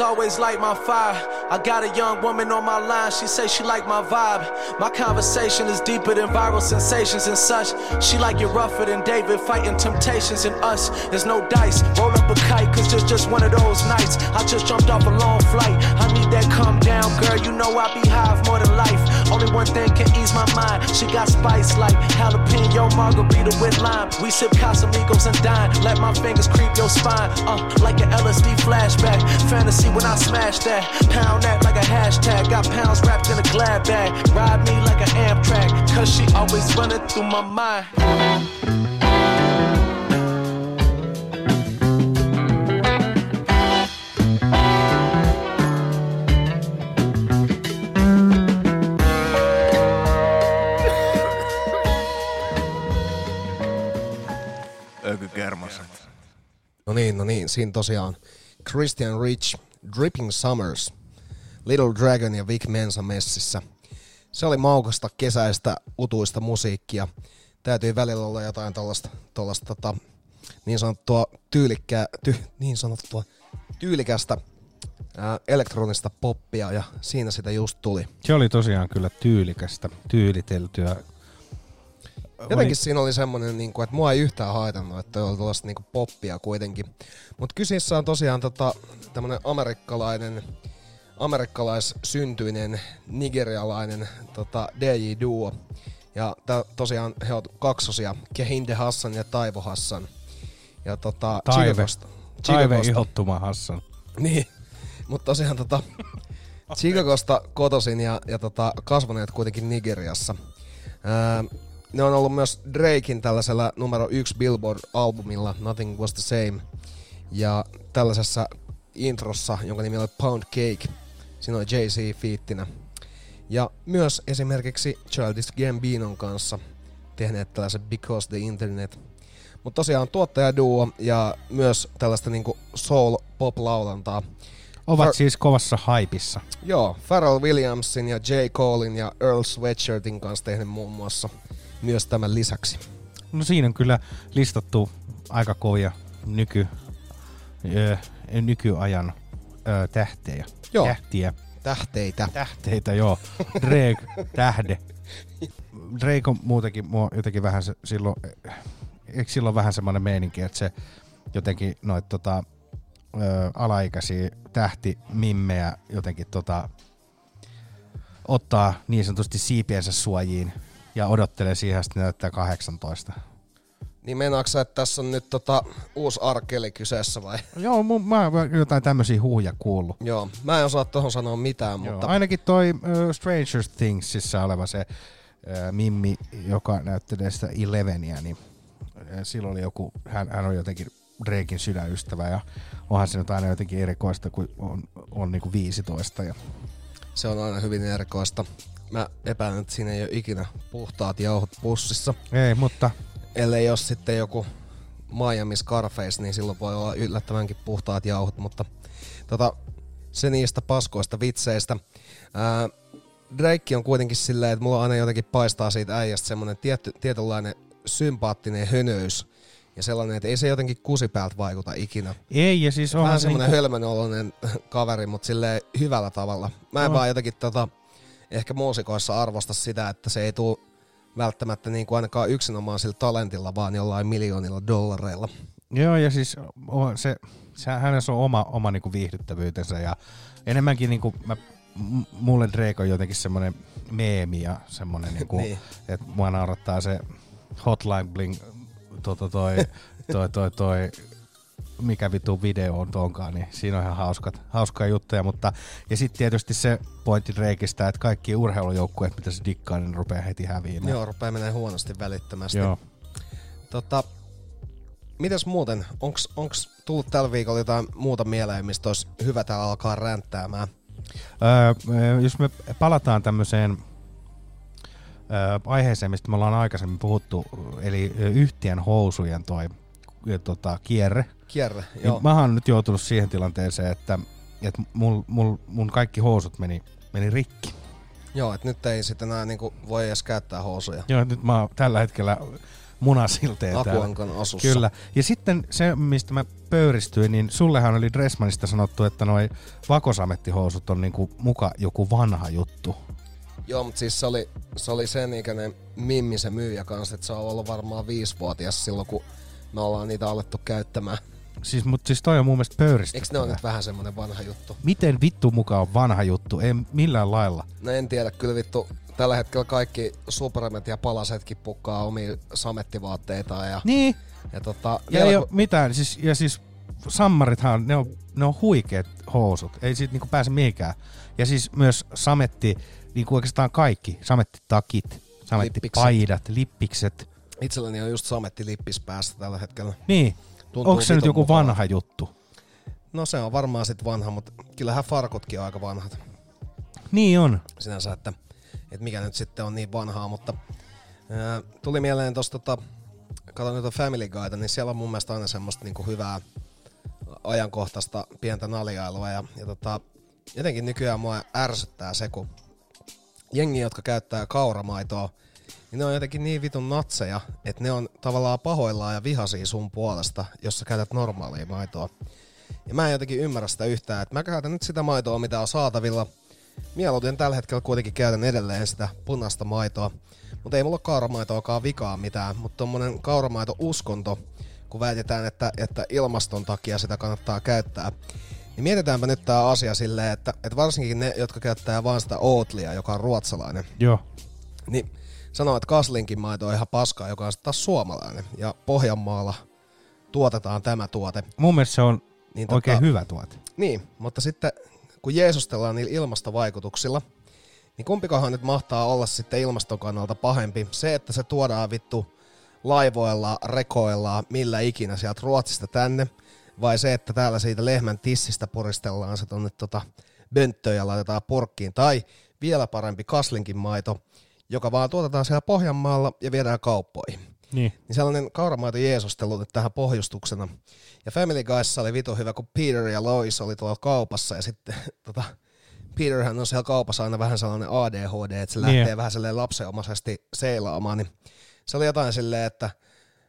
Always light my fire. I got a young woman on my line, she say she like my vibe. My conversation is deeper than viral sensations and such. She like it rougher than David fighting temptations and us. There's no dice, roll up a kite, cause it's just one of those nights. I just jumped off a long flight, I need that calm down, girl. You know I be high more than life. Only one thing can ease my mind. She got spice like jalapeno margarita with lime. We sip Casamigos and dine. Let my fingers creep your spine. Uh, like an LSD flashback. Fantasy when I smash that. Pound that like a hashtag. Got pounds wrapped in a glad bag. Ride me like an Amtrak. Cause she always running through my mind. Siinä tosiaan Christian Rich, Dripping Summers, Little Dragon ja Vic Mensa messissä. Se oli maukasta kesäistä utuista musiikkia. Täytyy välillä olla jotain tollasta tota, niin sanottua tyylikkää, ty, niin sanottua tyylikästä ää, elektronista poppia ja siinä sitä just tuli. Se oli tosiaan kyllä tyylikästä, tyyliteltyä. Jotenkin siinä oli semmoinen, niin kuin, että mua ei yhtään haitannut, että oli tuollaista niin poppia kuitenkin. Mutta kyseessä on tosiaan tota, tämmöinen amerikkalainen, amerikkalaissyntyinen, nigerialainen tota, DJ-duo. Ja tää, tosiaan he on kaksosia, Kehinde Hassan ja Taivo Hassan. Ja tota, Taive. Chicagosta. Taive Chicagosta. ihottuma Hassan. Niin, mutta tosiaan tota, Chicagosta kotosin ja, ja tota, kasvaneet kuitenkin Nigeriassa. Öö, ne on ollut myös Drakein tällaisella numero yksi Billboard-albumilla Nothing Was The Same. Ja tällaisessa introssa, jonka nimi oli Pound Cake, siinä oli Jay-Z fiittinä. Ja myös esimerkiksi Childish Gambinon kanssa tehneet tällaisen Because the Internet. Mutta tosiaan tuottajaduo ja myös tällaista niinku soul-pop-laulantaa. Ovat Far- siis kovassa haipissa. Joo, Pharrell Williamsin ja J. Colein ja Earl Sweatshirtin kanssa tehnyt muun muassa myös tämän lisäksi. No siinä on kyllä listattu aika kovia nyky, ö, nykyajan ö, tähtejä. Joo. Tähtiä. Tähteitä. Tähteitä, joo. Drake, tähde. Drake on muutenkin mua jotenkin vähän se, silloin, eikö silloin vähän semmoinen meininki, että se jotenkin noit tota, ö, alaikäisiä tähti mimmejä jotenkin tota, ottaa niin sanotusti siipiensä suojiin ja odottelee siihen, että näyttää 18. Niin meinaatko sä, että tässä on nyt tota uusi arkeli kyseessä vai? Joo, mun, mä oon jotain tämmöisiä huuja kuullut. Joo, mä en osaa tuohon sanoa mitään, Joo, mutta ainakin toi uh, Stranger Thingsissa oleva se ää, Mimmi, joka näyttelee sitä Eleveniä, niin ää, silloin oli joku, hän, hän on jotenkin Drakein sydänystävä ja onhan se nyt aina jotenkin erikoista, kun on, on niinku 15 ja Se on aina hyvin erikoista. Mä epäilen, että siinä ei ole ikinä puhtaat jauhot pussissa. Ei, mutta Ellei jos sitten joku Miami Scarface, niin silloin voi olla yllättävänkin puhtaat jauhot, mutta tota, se niistä paskoista vitseistä. Ää, Drake on kuitenkin silleen, että mulla aina jotenkin paistaa siitä äijästä semmonen tietty, tietynlainen sympaattinen hönöys. Ja sellainen, että ei se jotenkin kusipäältä vaikuta ikinä. Ei, ja siis onhan Vähän se semmoinen niinku- hölmön oloinen kaveri, mutta silleen hyvällä tavalla. Mä en On. vaan jotenkin tota, ehkä muusikoissa arvosta sitä, että se ei tule välttämättä niin kuin ainakaan yksinomaan sillä talentilla, vaan jollain miljoonilla dollareilla. Joo, ja siis se, se hänessä on oma, oma niinku viihdyttävyytensä ja enemmänkin niinku, mä, m- mulle Drake on jotenkin semmoinen meemi ja semmoinen, niinku, Niin. että mua naurattaa se Hotline Bling, tota toi, toi, toi, toi, mikä vitu video on tonkaan, niin siinä on ihan hauskat, hauskaa juttuja, mutta ja sitten tietysti se pointti Drakeista, että kaikki urheilujoukkueet, mitä se dikkaa, niin rupeaa heti häviämään. Joo, rupeaa menee huonosti välittömästi. Joo. Tota, mitäs muuten, onks, onks tullut tällä viikolla jotain muuta mieleen, mistä olisi hyvä täällä alkaa ränttäämään? Öö, jos me palataan tämmöiseen öö, aiheeseen, mistä me ollaan aikaisemmin puhuttu, eli yhtiön housujen toi tota, kierre. Kierre, Niin joo. Mä oon nyt joutunut siihen tilanteeseen, että, että mul, mul, mun kaikki housut meni, meni rikki. Joo, että nyt ei sitten enää niinku voi edes käyttää housuja. Joo, nyt mä oon tällä hetkellä munasilteen täällä. Akuankan asussa. Kyllä. Ja sitten se, mistä mä pöyristyin, niin sullehan oli Dressmanista sanottu, että noi vakosamettihousut on niinku muka joku vanha juttu. Joo, mutta siis se oli, se oli sen ikäinen Mimmi se myyjä kanssa, että se on ollut varmaan viisivuotias silloin, kun me ollaan niitä alettu käyttämään. Siis, mutta siis toi on mun mielestä pöyristyttävää. Eikö ne ole nyt vähän semmonen vanha juttu? Miten vittu mukaan on vanha juttu? Ei millään lailla. No en tiedä, kyllä vittu tällä hetkellä kaikki Supremet ja palasetkin pukkaa omia samettivaatteitaan. Ja, Niin. ja tota, Ja ei kun- ole mitään. Siis, ja siis sammarithan, ne on, ne on huikeat housut. Ei siitä niinku pääse mihinkään. Ja siis myös sametti, niinku oikeastaan kaikki. Samettitakit, samettipaidat, lippikset. Itselläni on just sametti lippis päästä tällä hetkellä. Niin. Tuntuu Onko se nyt joku mukavalta. vanha juttu? No se on varmaan sit vanha, mutta kyllähän farkutkin on aika vanhat. Niin on. Sinänsä, että, että mikä nyt sitten on niin vanhaa, mutta ää, tuli mieleen tosta, tota, katsoin nyt Family Guyta, niin siellä on mun mielestä aina semmoista niinku hyvää ajankohtaista pientä naljailua ja, ja tota, jotenkin nykyään mua ärsyttää se, kun jengi, jotka käyttää kauramaitoa, niin ne on jotenkin niin vitun natseja, että ne on tavallaan pahoillaan ja vihaisia sun puolesta, jos sä käytät normaalia maitoa. Ja mä en jotenkin ymmärrä sitä yhtään, että mä käytän nyt sitä maitoa, mitä on saatavilla. Mieluiten tällä hetkellä kuitenkin käytän edelleen sitä punaista maitoa. Mutta ei mulla kauramaitoakaan vikaa mitään, mutta tommonen kauramaito-uskonto, kun väitetään, että, että ilmaston takia sitä kannattaa käyttää, niin mietitäänpä nyt tää asia silleen, että, että varsinkin ne, jotka käyttää vaan sitä Oatlia, joka on ruotsalainen, Joo. niin sanoo, että Kaslinkin maito on ihan paskaa, joka on taas suomalainen. Ja Pohjanmaalla tuotetaan tämä tuote. Mun mielestä se on Niin oikein tota- hyvä tuote. Niin, mutta sitten kun jeesustellaan niillä ilmastovaikutuksilla, niin kumpikohan nyt mahtaa olla sitten ilmaston kannalta pahempi? Se, että se tuodaan vittu laivoilla, rekoilla, millä ikinä sieltä Ruotsista tänne, vai se, että täällä siitä lehmän tissistä puristellaan se tonne tota bönttöön ja laitetaan purkkiin, tai vielä parempi kaslinkin maito, joka vaan tuotetaan siellä Pohjanmaalla ja viedään kauppoihin. Niin. Niin sellainen kauramaito jeesustelu nyt tähän pohjustuksena. Ja Family Guyssa oli vitu hyvä, kun Peter ja Lois oli tuolla kaupassa ja sitten tota, Peterhän on siellä kaupassa aina vähän sellainen ADHD, että se Niin. lähtee vähän silleen lapsenomaisesti seilaamaan, niin se oli jotain silleen, että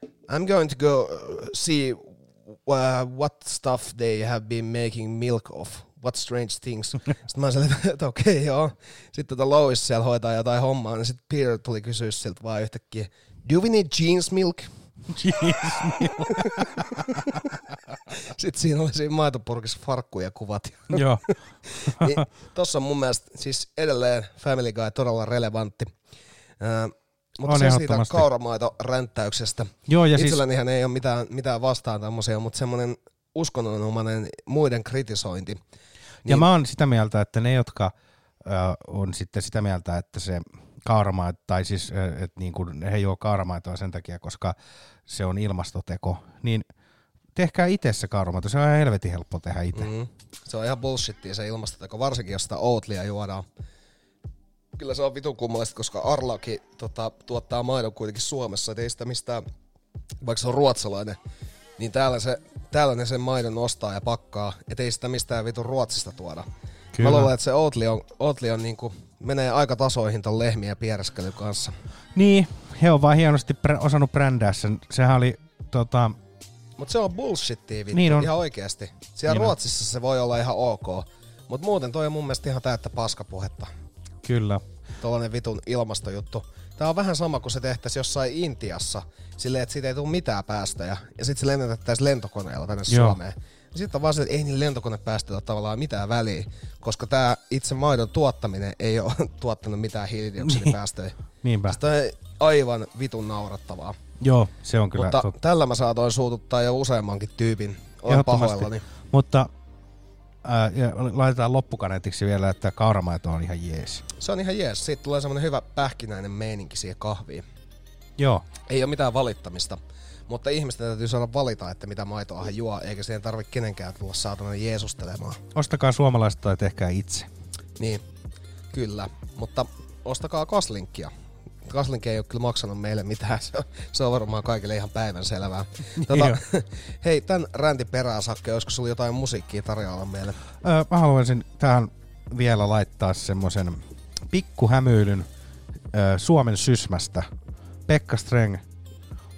I'm going to go see uh, what stuff they have been making milk of. What strange things. Sitten mä silleen, että okei okay, joo. Sitten tota Lois siellä hoitaa jotain hommaa, niin sitten Peter tuli kysyä siltä vaan yhtäkkiä, do we need jeans milk? Jeans milk. Sitten siinä oli siinä maitopurkissa farkkuja kuvat. Joo. niin, tossa on mun mielestä siis edelleen Family Guy todella relevantti. Äh, mutta On se siitä ehdottomasti. kauramaito-ränttäyksestä. Joo, ja siis- Itsellänihän ei ole mitään, mitään vastaan tämmöisiä, mutta semmoinen uskonnonomainen muiden kritisointi. Ja mä oon sitä mieltä, että ne, jotka ö, on sitten sitä mieltä, että se kauramaitoa, tai siis että niin kuin he juo kauramaitoa sen takia, koska se on ilmastoteko, niin tehkää itse se kauramaito. Se on ihan helvetin helppo tehdä itse. Mm. Se on ihan bullshittia se ilmastoteko, varsinkin jos sitä Oatlia juodaan. Kyllä se on vitun kummallista, koska Arlaki tota, tuottaa maidon kuitenkin Suomessa, et ei sitä mistään, vaikka se on ruotsalainen, niin täällä, se, täällä ne sen maidon ostaa ja pakkaa, et ei sitä mistään vitun Ruotsista tuoda. Kyllä. Mä luulen, että se Oatly on, Oatly on niinku, menee aika tasoihin ton lehmien piereskelyn kanssa. Niin, he on vaan hienosti prä- osannut brändää sen. Sehän oli tota, Mutta se on bullshittia vittu, Niin on. ihan oikeasti. Siellä Niin niin on. Ruotsissa se voi olla ihan ok. Mutta muuten toi on mun mielestä ihan täyttä paskapuhetta. kyllä. Tuollainen vitun ilmastojuttu. Tää on vähän sama kuin se tehtäisiin jossain Intiassa, silleen, että siitä ei tule mitään päästöjä, ja sitten se lennetettäisiin lentokoneella tänne Joo. Suomeen. Sitten on vaan se, että ei niillä lentokonepäästöillä tavallaan mitään väliä, koska tämä itse maidon tuottaminen ei ole tuottanut mitään hiilidioksidipäästöjä. Niinpä. Sitä on aivan vitun naurattavaa. Joo, se on kyllä Mutta totta. tällä mä saatoin suututtaa jo useammankin tyypin. Olen pahoillani. Mutta ää, ja laitetaan loppukaneetiksi vielä, että kauramaito on ihan jees. Se on ihan jees. Siitä tulee semmonen hyvä pähkinäinen meininki siihen kahviin. Joo, Ei ole mitään valittamista. Mutta ihmisten täytyy saada valita, että mitä maitoa he juo, eikä siihen tarvitse kenenkään tulla saatana jeesustelemaan. ostakaa suomalaista tai tehkää itse. Niin, kyllä. Mutta ostakaa kaslinkkia. Kaslinkki ei ole kyllä maksanut meille mitään. Se on, se on varmaan kaikille ihan päivän selvää. Tota, hei, tän räntin perään, Sakke, olisiko sulla jotain musiikkia tarjolla meille? Öö, mä haluaisin tähän vielä laittaa semmoisen pikkuhämyilyn öö, Suomen sysmästä. Pekka Streng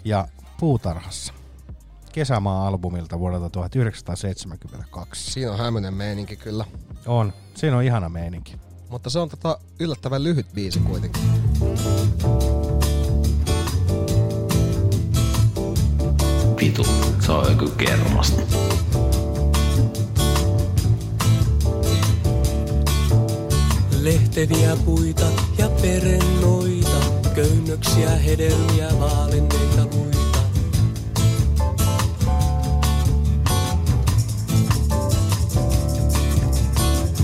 ja Puutarhassa. Kesämaa-albumilta vuodelta 1972. Siinä on hämönen meininki kyllä. On. Siinä on ihana meininki. Mutta se on tota yllättävän lyhyt biisi kuitenkin. Vitu, se on joku kermasta. Lehteviä puita ja perennoita, köynnöksiä, hedelmiä, vaalenneita luita.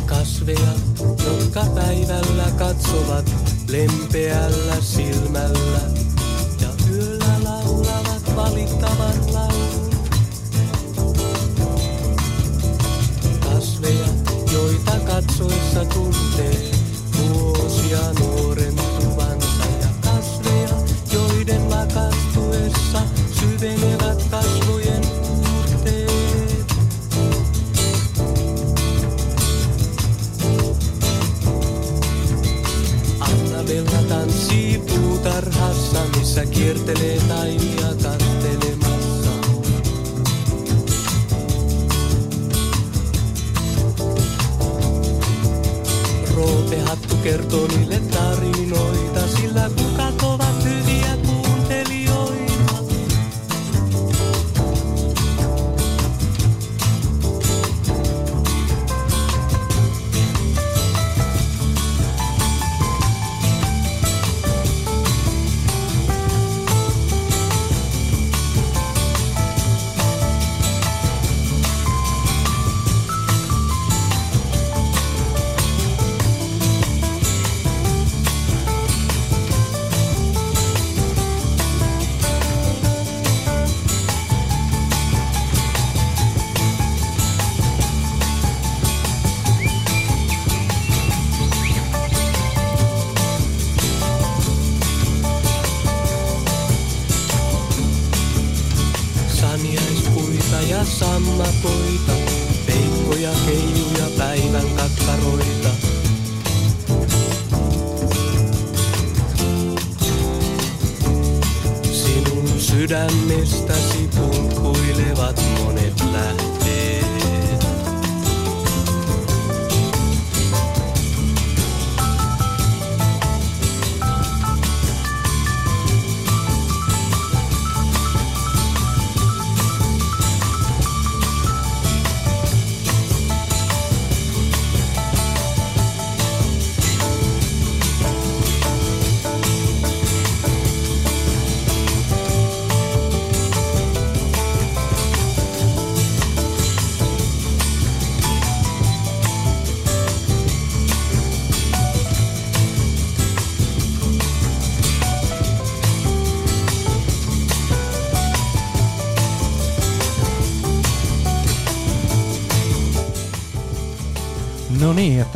Kasveja, jotka päivällä katsovat lempeällä silmällä ja yöllä laulavat valittavan laulun. Kasveja, joita katsoessa tuntee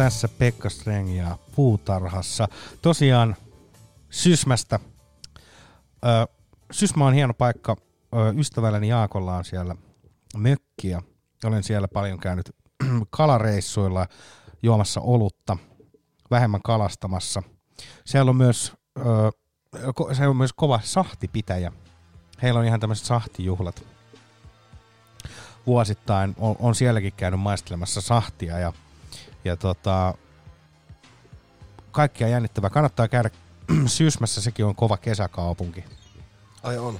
tässä Pekka Streng ja puutarhassa. Tosiaan Sysmästä. Ö, Sysmä on hieno paikka. Ö, ystävälläni Jaakolla on siellä mökkiä. Olen siellä paljon käynyt kalareissuilla juomassa olutta, vähemmän kalastamassa. Siellä on myös, ö, se on myös kova sahtipitäjä. Heillä on ihan tämmöiset sahtijuhlat vuosittain. On, on sielläkin käynyt maistelemassa sahtia ja, ja tota, kaikkia jännittävää. Kannattaa käydä Sysmässä, sekin on kova kesäkaupunki. Ai on.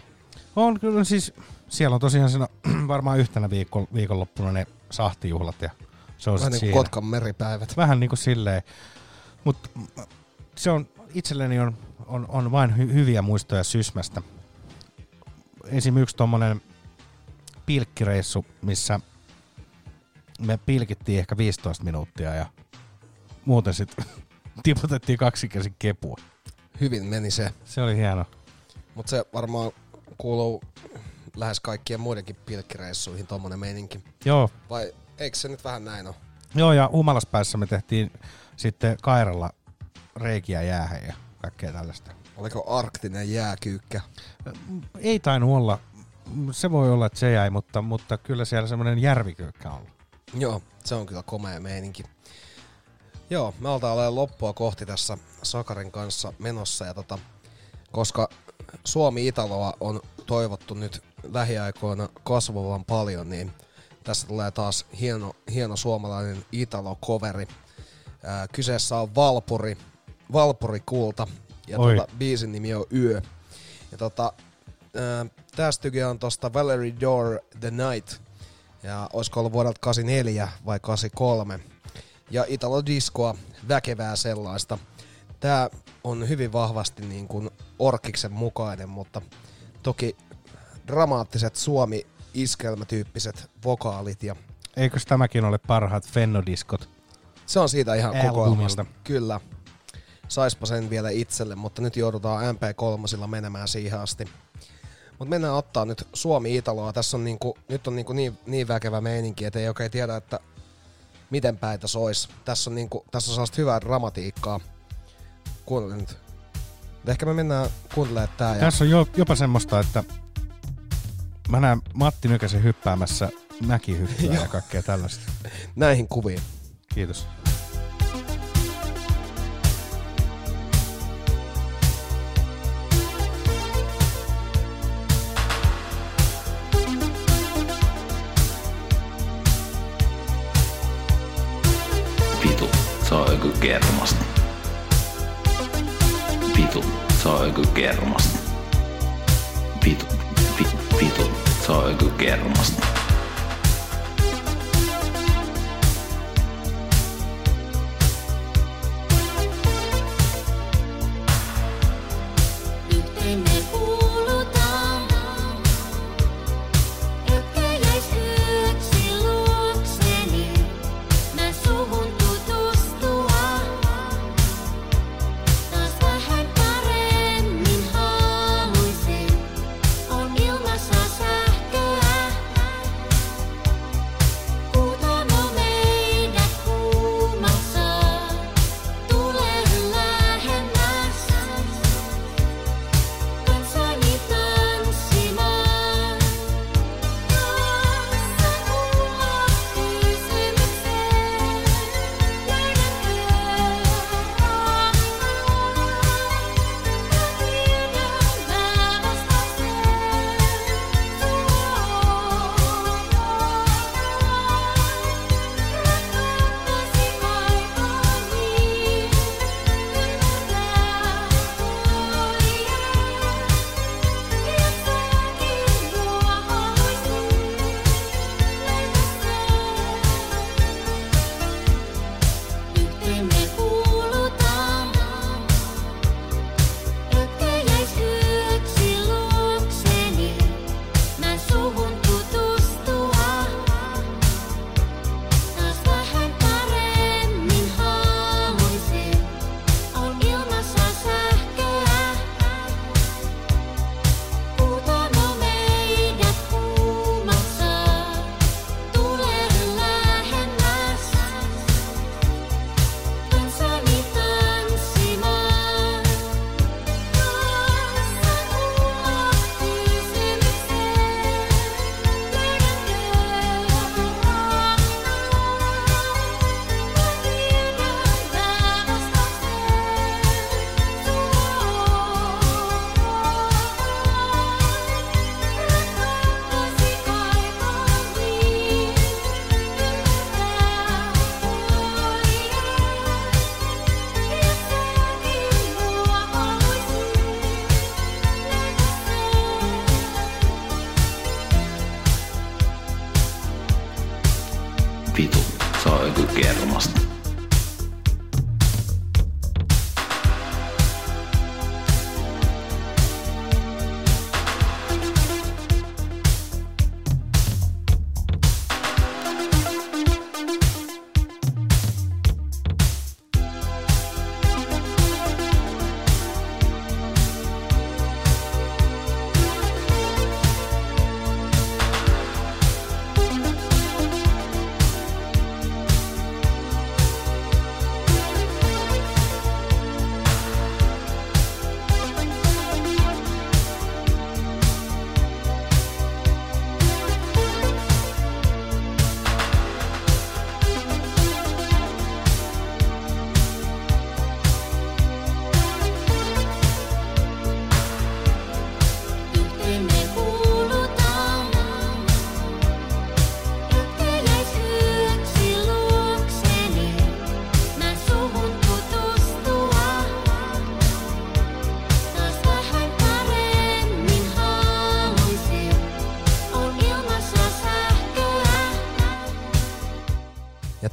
On kyllä siis, siellä on tosiaan siinä varmaan yhtenä viikko, viikonloppuna ne sahtijuhlat ja se on Vähän niin kuin. Kotkan meripäivät. Vähän niin kuin silleen. Mutta se on, itselleni on, on, on vain hy, hyviä muistoja Sysmästä. Esim. yksi tommonen pilkkireissu, missä me pilkittiin ehkä 15 minuuttia ja muuten sitten tiputettiin kaksikäsin kepua. Hyvin meni se. Se oli hieno. Mutta se varmaan kuuluu lähes kaikkien muidenkin pilkkireissuihin tommonen meininki. Joo. Vai eikö se nyt vähän näin ole? Joo, ja humalaspäässä me tehtiin sitten kairalla reikiä jäähän ja kaikkea tällaista. Oliko arktinen jääkyykkä? Ei tainnut olla. Se voi olla, että se jäi, mutta, mutta kyllä siellä semmoinen järvikyykkä on. ollut. Joo, se on kyllä komea meininki. Joo, me altaa olla loppua kohti tässä Sakarin kanssa menossa ja tota, koska Suomi-Italoa on toivottu nyt lähiaikoina kasvavan paljon, niin tässä tulee taas hieno, hieno suomalainen Italo-coveri. Ää, kyseessä on Valpuri, Valpuri Kulta ja Oi. tota, biisin nimi on Yö. Ja tota, ää, stygge on tosta Valerie Door The Night. Ja olisiko ollut vuodelta 84 vai 83. Ja Italo Discoa, väkevää sellaista. Tää on hyvin vahvasti niin kuin Orkiksen mukainen, mutta toki dramaattiset suomi-iskelmätyyppiset vokaalit ja Eikös tämäkin ole parhaat Fennodiskot? se on siitä ihan kokoelmasta. Kyllä. Saispa sen vielä itselle, mutta nyt joudutaan MP3 menemään siihen asti. Mutta mennään ottaa nyt Suomi-Italoa. Tässä on niinku, nyt on niinku niin, niin väkevä meininki, että ei oikein tiedä, että miten päitä sois. Tässä on, niinku, tässä on sellaista hyvää dramatiikkaa. Kuuntele nyt. Ehkä me mennään kuuntelemaan tää. Ja... Tässä on jo, jopa semmoista, että mä näen Matti Nykäsen hyppäämässä mäkihyppyä ja kaikkea tällaista. Näihin kuviin. Kiitos. On joku kermasta. Vitu, on joku kermasta. Vitu, vi, vitu, on joku kermasta.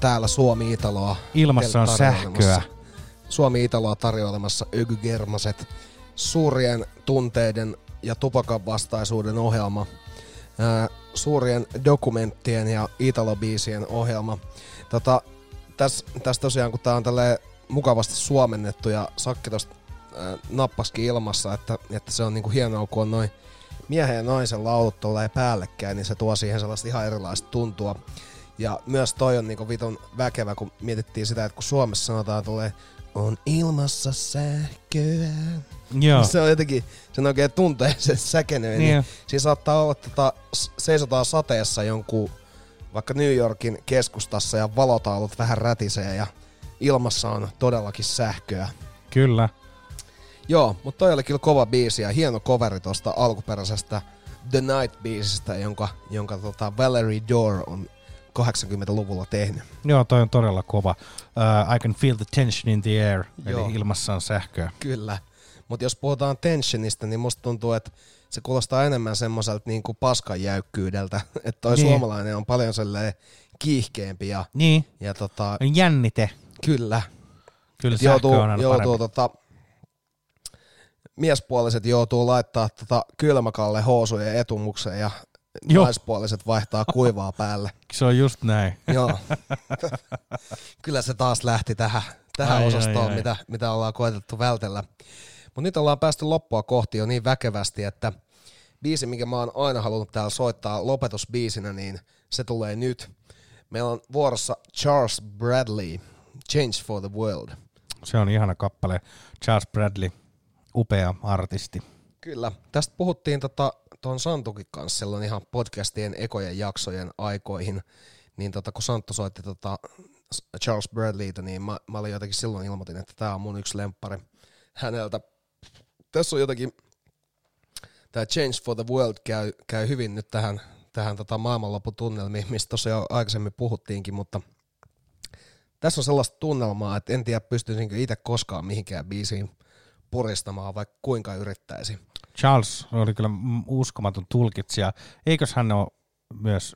Täällä Suomi-Italoa. Ilmassa on tarjoilemassa. sähköä. Suomi-Italoa tarjoilemassa Öky Germaset. Suurien tunteiden ja tupakan vastaisuuden ohjelma. Ää, suurien dokumenttien ja Italo-biisien ohjelma. Tota, tässä täs tosiaan, kun tää on tälleen mukavasti suomennettu ja Sakki tosta ää, nappaskin ilmassa, että, että se on niinku hienoa, kun on noin miehen ja naisen laulut tolleen päällekkäin, niin se tuo siihen sellaista ihan erilaista tuntua. Ja myös toi on niinku vitun väkevä, kun mietittiin sitä, että kun Suomessa sanotaan tulee on ilmassa sähköä. Joo. Se on jotenkin, sen oikein tuntee sen säkenöön. Niin. Niin. Siinä saattaa olla, että tota, seisotaan sateessa jonkun vaikka New Yorkin keskustassa ja valotaulut vähän rätisee ja ilmassa on todellakin sähköä. Kyllä. Joo, mutta toi oli kyllä kova biisi ja hieno coveri tuosta alkuperäisestä The Night-biisistä, jonka, jonka tota Valerie Dore on 80-luvulla tehnyt. Joo, toi on todella kova. Uh, I can feel the tension in the air, Joo. eli ilmassa on sähköä. Kyllä. Mutta jos puhutaan tensionista, niin musta tuntuu, että se kuulostaa enemmän semmoiselta niinku paskan jäykkyydeltä. Että toi Niin. niin. suomalainen on paljon sellainen kiihkeämpi ja, Niin. ja tota, Jännite. kyllä. Kyllä Et joutuu, on aina joutuu tota, miespuoliset joutuu laittaa tota kylmäkalle housujen etumukseen ja Joo. naispuoliset vaihtaa kuivaa päälle. Se on just näin. Joo. Kyllä se taas lähti tähän, tähän Ai, ai, osastoon, ai. Mitä, mitä ollaan koetettu vältellä. Mutta nyt ollaan päästy loppua kohti jo niin väkevästi, että biisi, mikä mä oon aina halunnut täällä soittaa lopetusbiisinä, niin se tulee nyt. Meillä on vuorossa Charles Bradley, Change for the World. Se on ihana kappale. Charles Bradley, upea artisti. Kyllä. Tästä puhuttiin tota, tuon Santukin kanssa silloin ihan podcastien ekojen jaksojen aikoihin. Niin tota, kun Santtu soitti tota Charles Bradleyta, niin mä, mä olin jotenkin silloin ilmoitin, että tämä on mun yksi lemppari häneltä. Tässä on jotenkin, tämä Change for the World käy, käy hyvin nyt tähän, tähän tota maailmanloputunnelmiin, mistä tosiaan aikaisemmin puhuttiinkin, mutta tässä on sellaista tunnelmaa, että en tiedä pystyisinkö itse koskaan mihinkään biisiin puristamaan, vaikka kuinka yrittäisi. Charles oli kyllä uskomaton tulkitsija. Eikös hän ole myös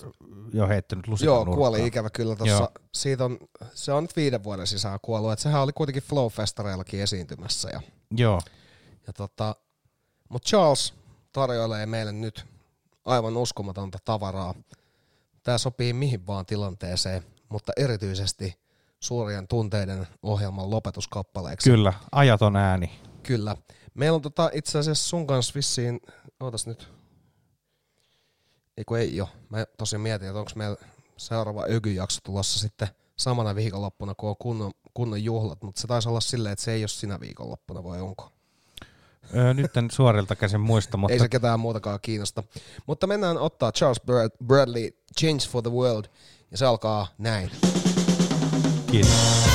jo heittänyt lusikan Joo, nurkkaan? kuoli ikävä kyllä tuossa. Siitä on, se on nyt viiden vuoden sisään kuollut. Et sehän oli kuitenkin Flow-festareillakin esiintymässä. Ja, Joo. ja tota, Mutta Charles tarjoilee meille nyt aivan uskomatonta tavaraa. Tämä sopii mihin vaan tilanteeseen, mutta erityisesti suurien tunteiden ohjelman lopetuskappaleeksi. Kyllä, ajaton ääni. Kyllä. Meillä on tota, itse asiassa sun kanssa vissiin, ootas nyt, Eiku ei oo. Mä tosi mietin, että onko meillä seuraava Öky-jakso tulossa sitten samana viikonloppuna, kun on kunnon, kunnon juhlat, mutta se taisi olla silleen, että se ei ole sinä viikonloppuna, vai onko? Öö, nyt en suorilta käsin muista, mutta Ei se ketään muutakaan kiinnosta. Mutta mennään ottaa Charles Brad- Bradley Change for the World, ja se alkaa näin. kiitos.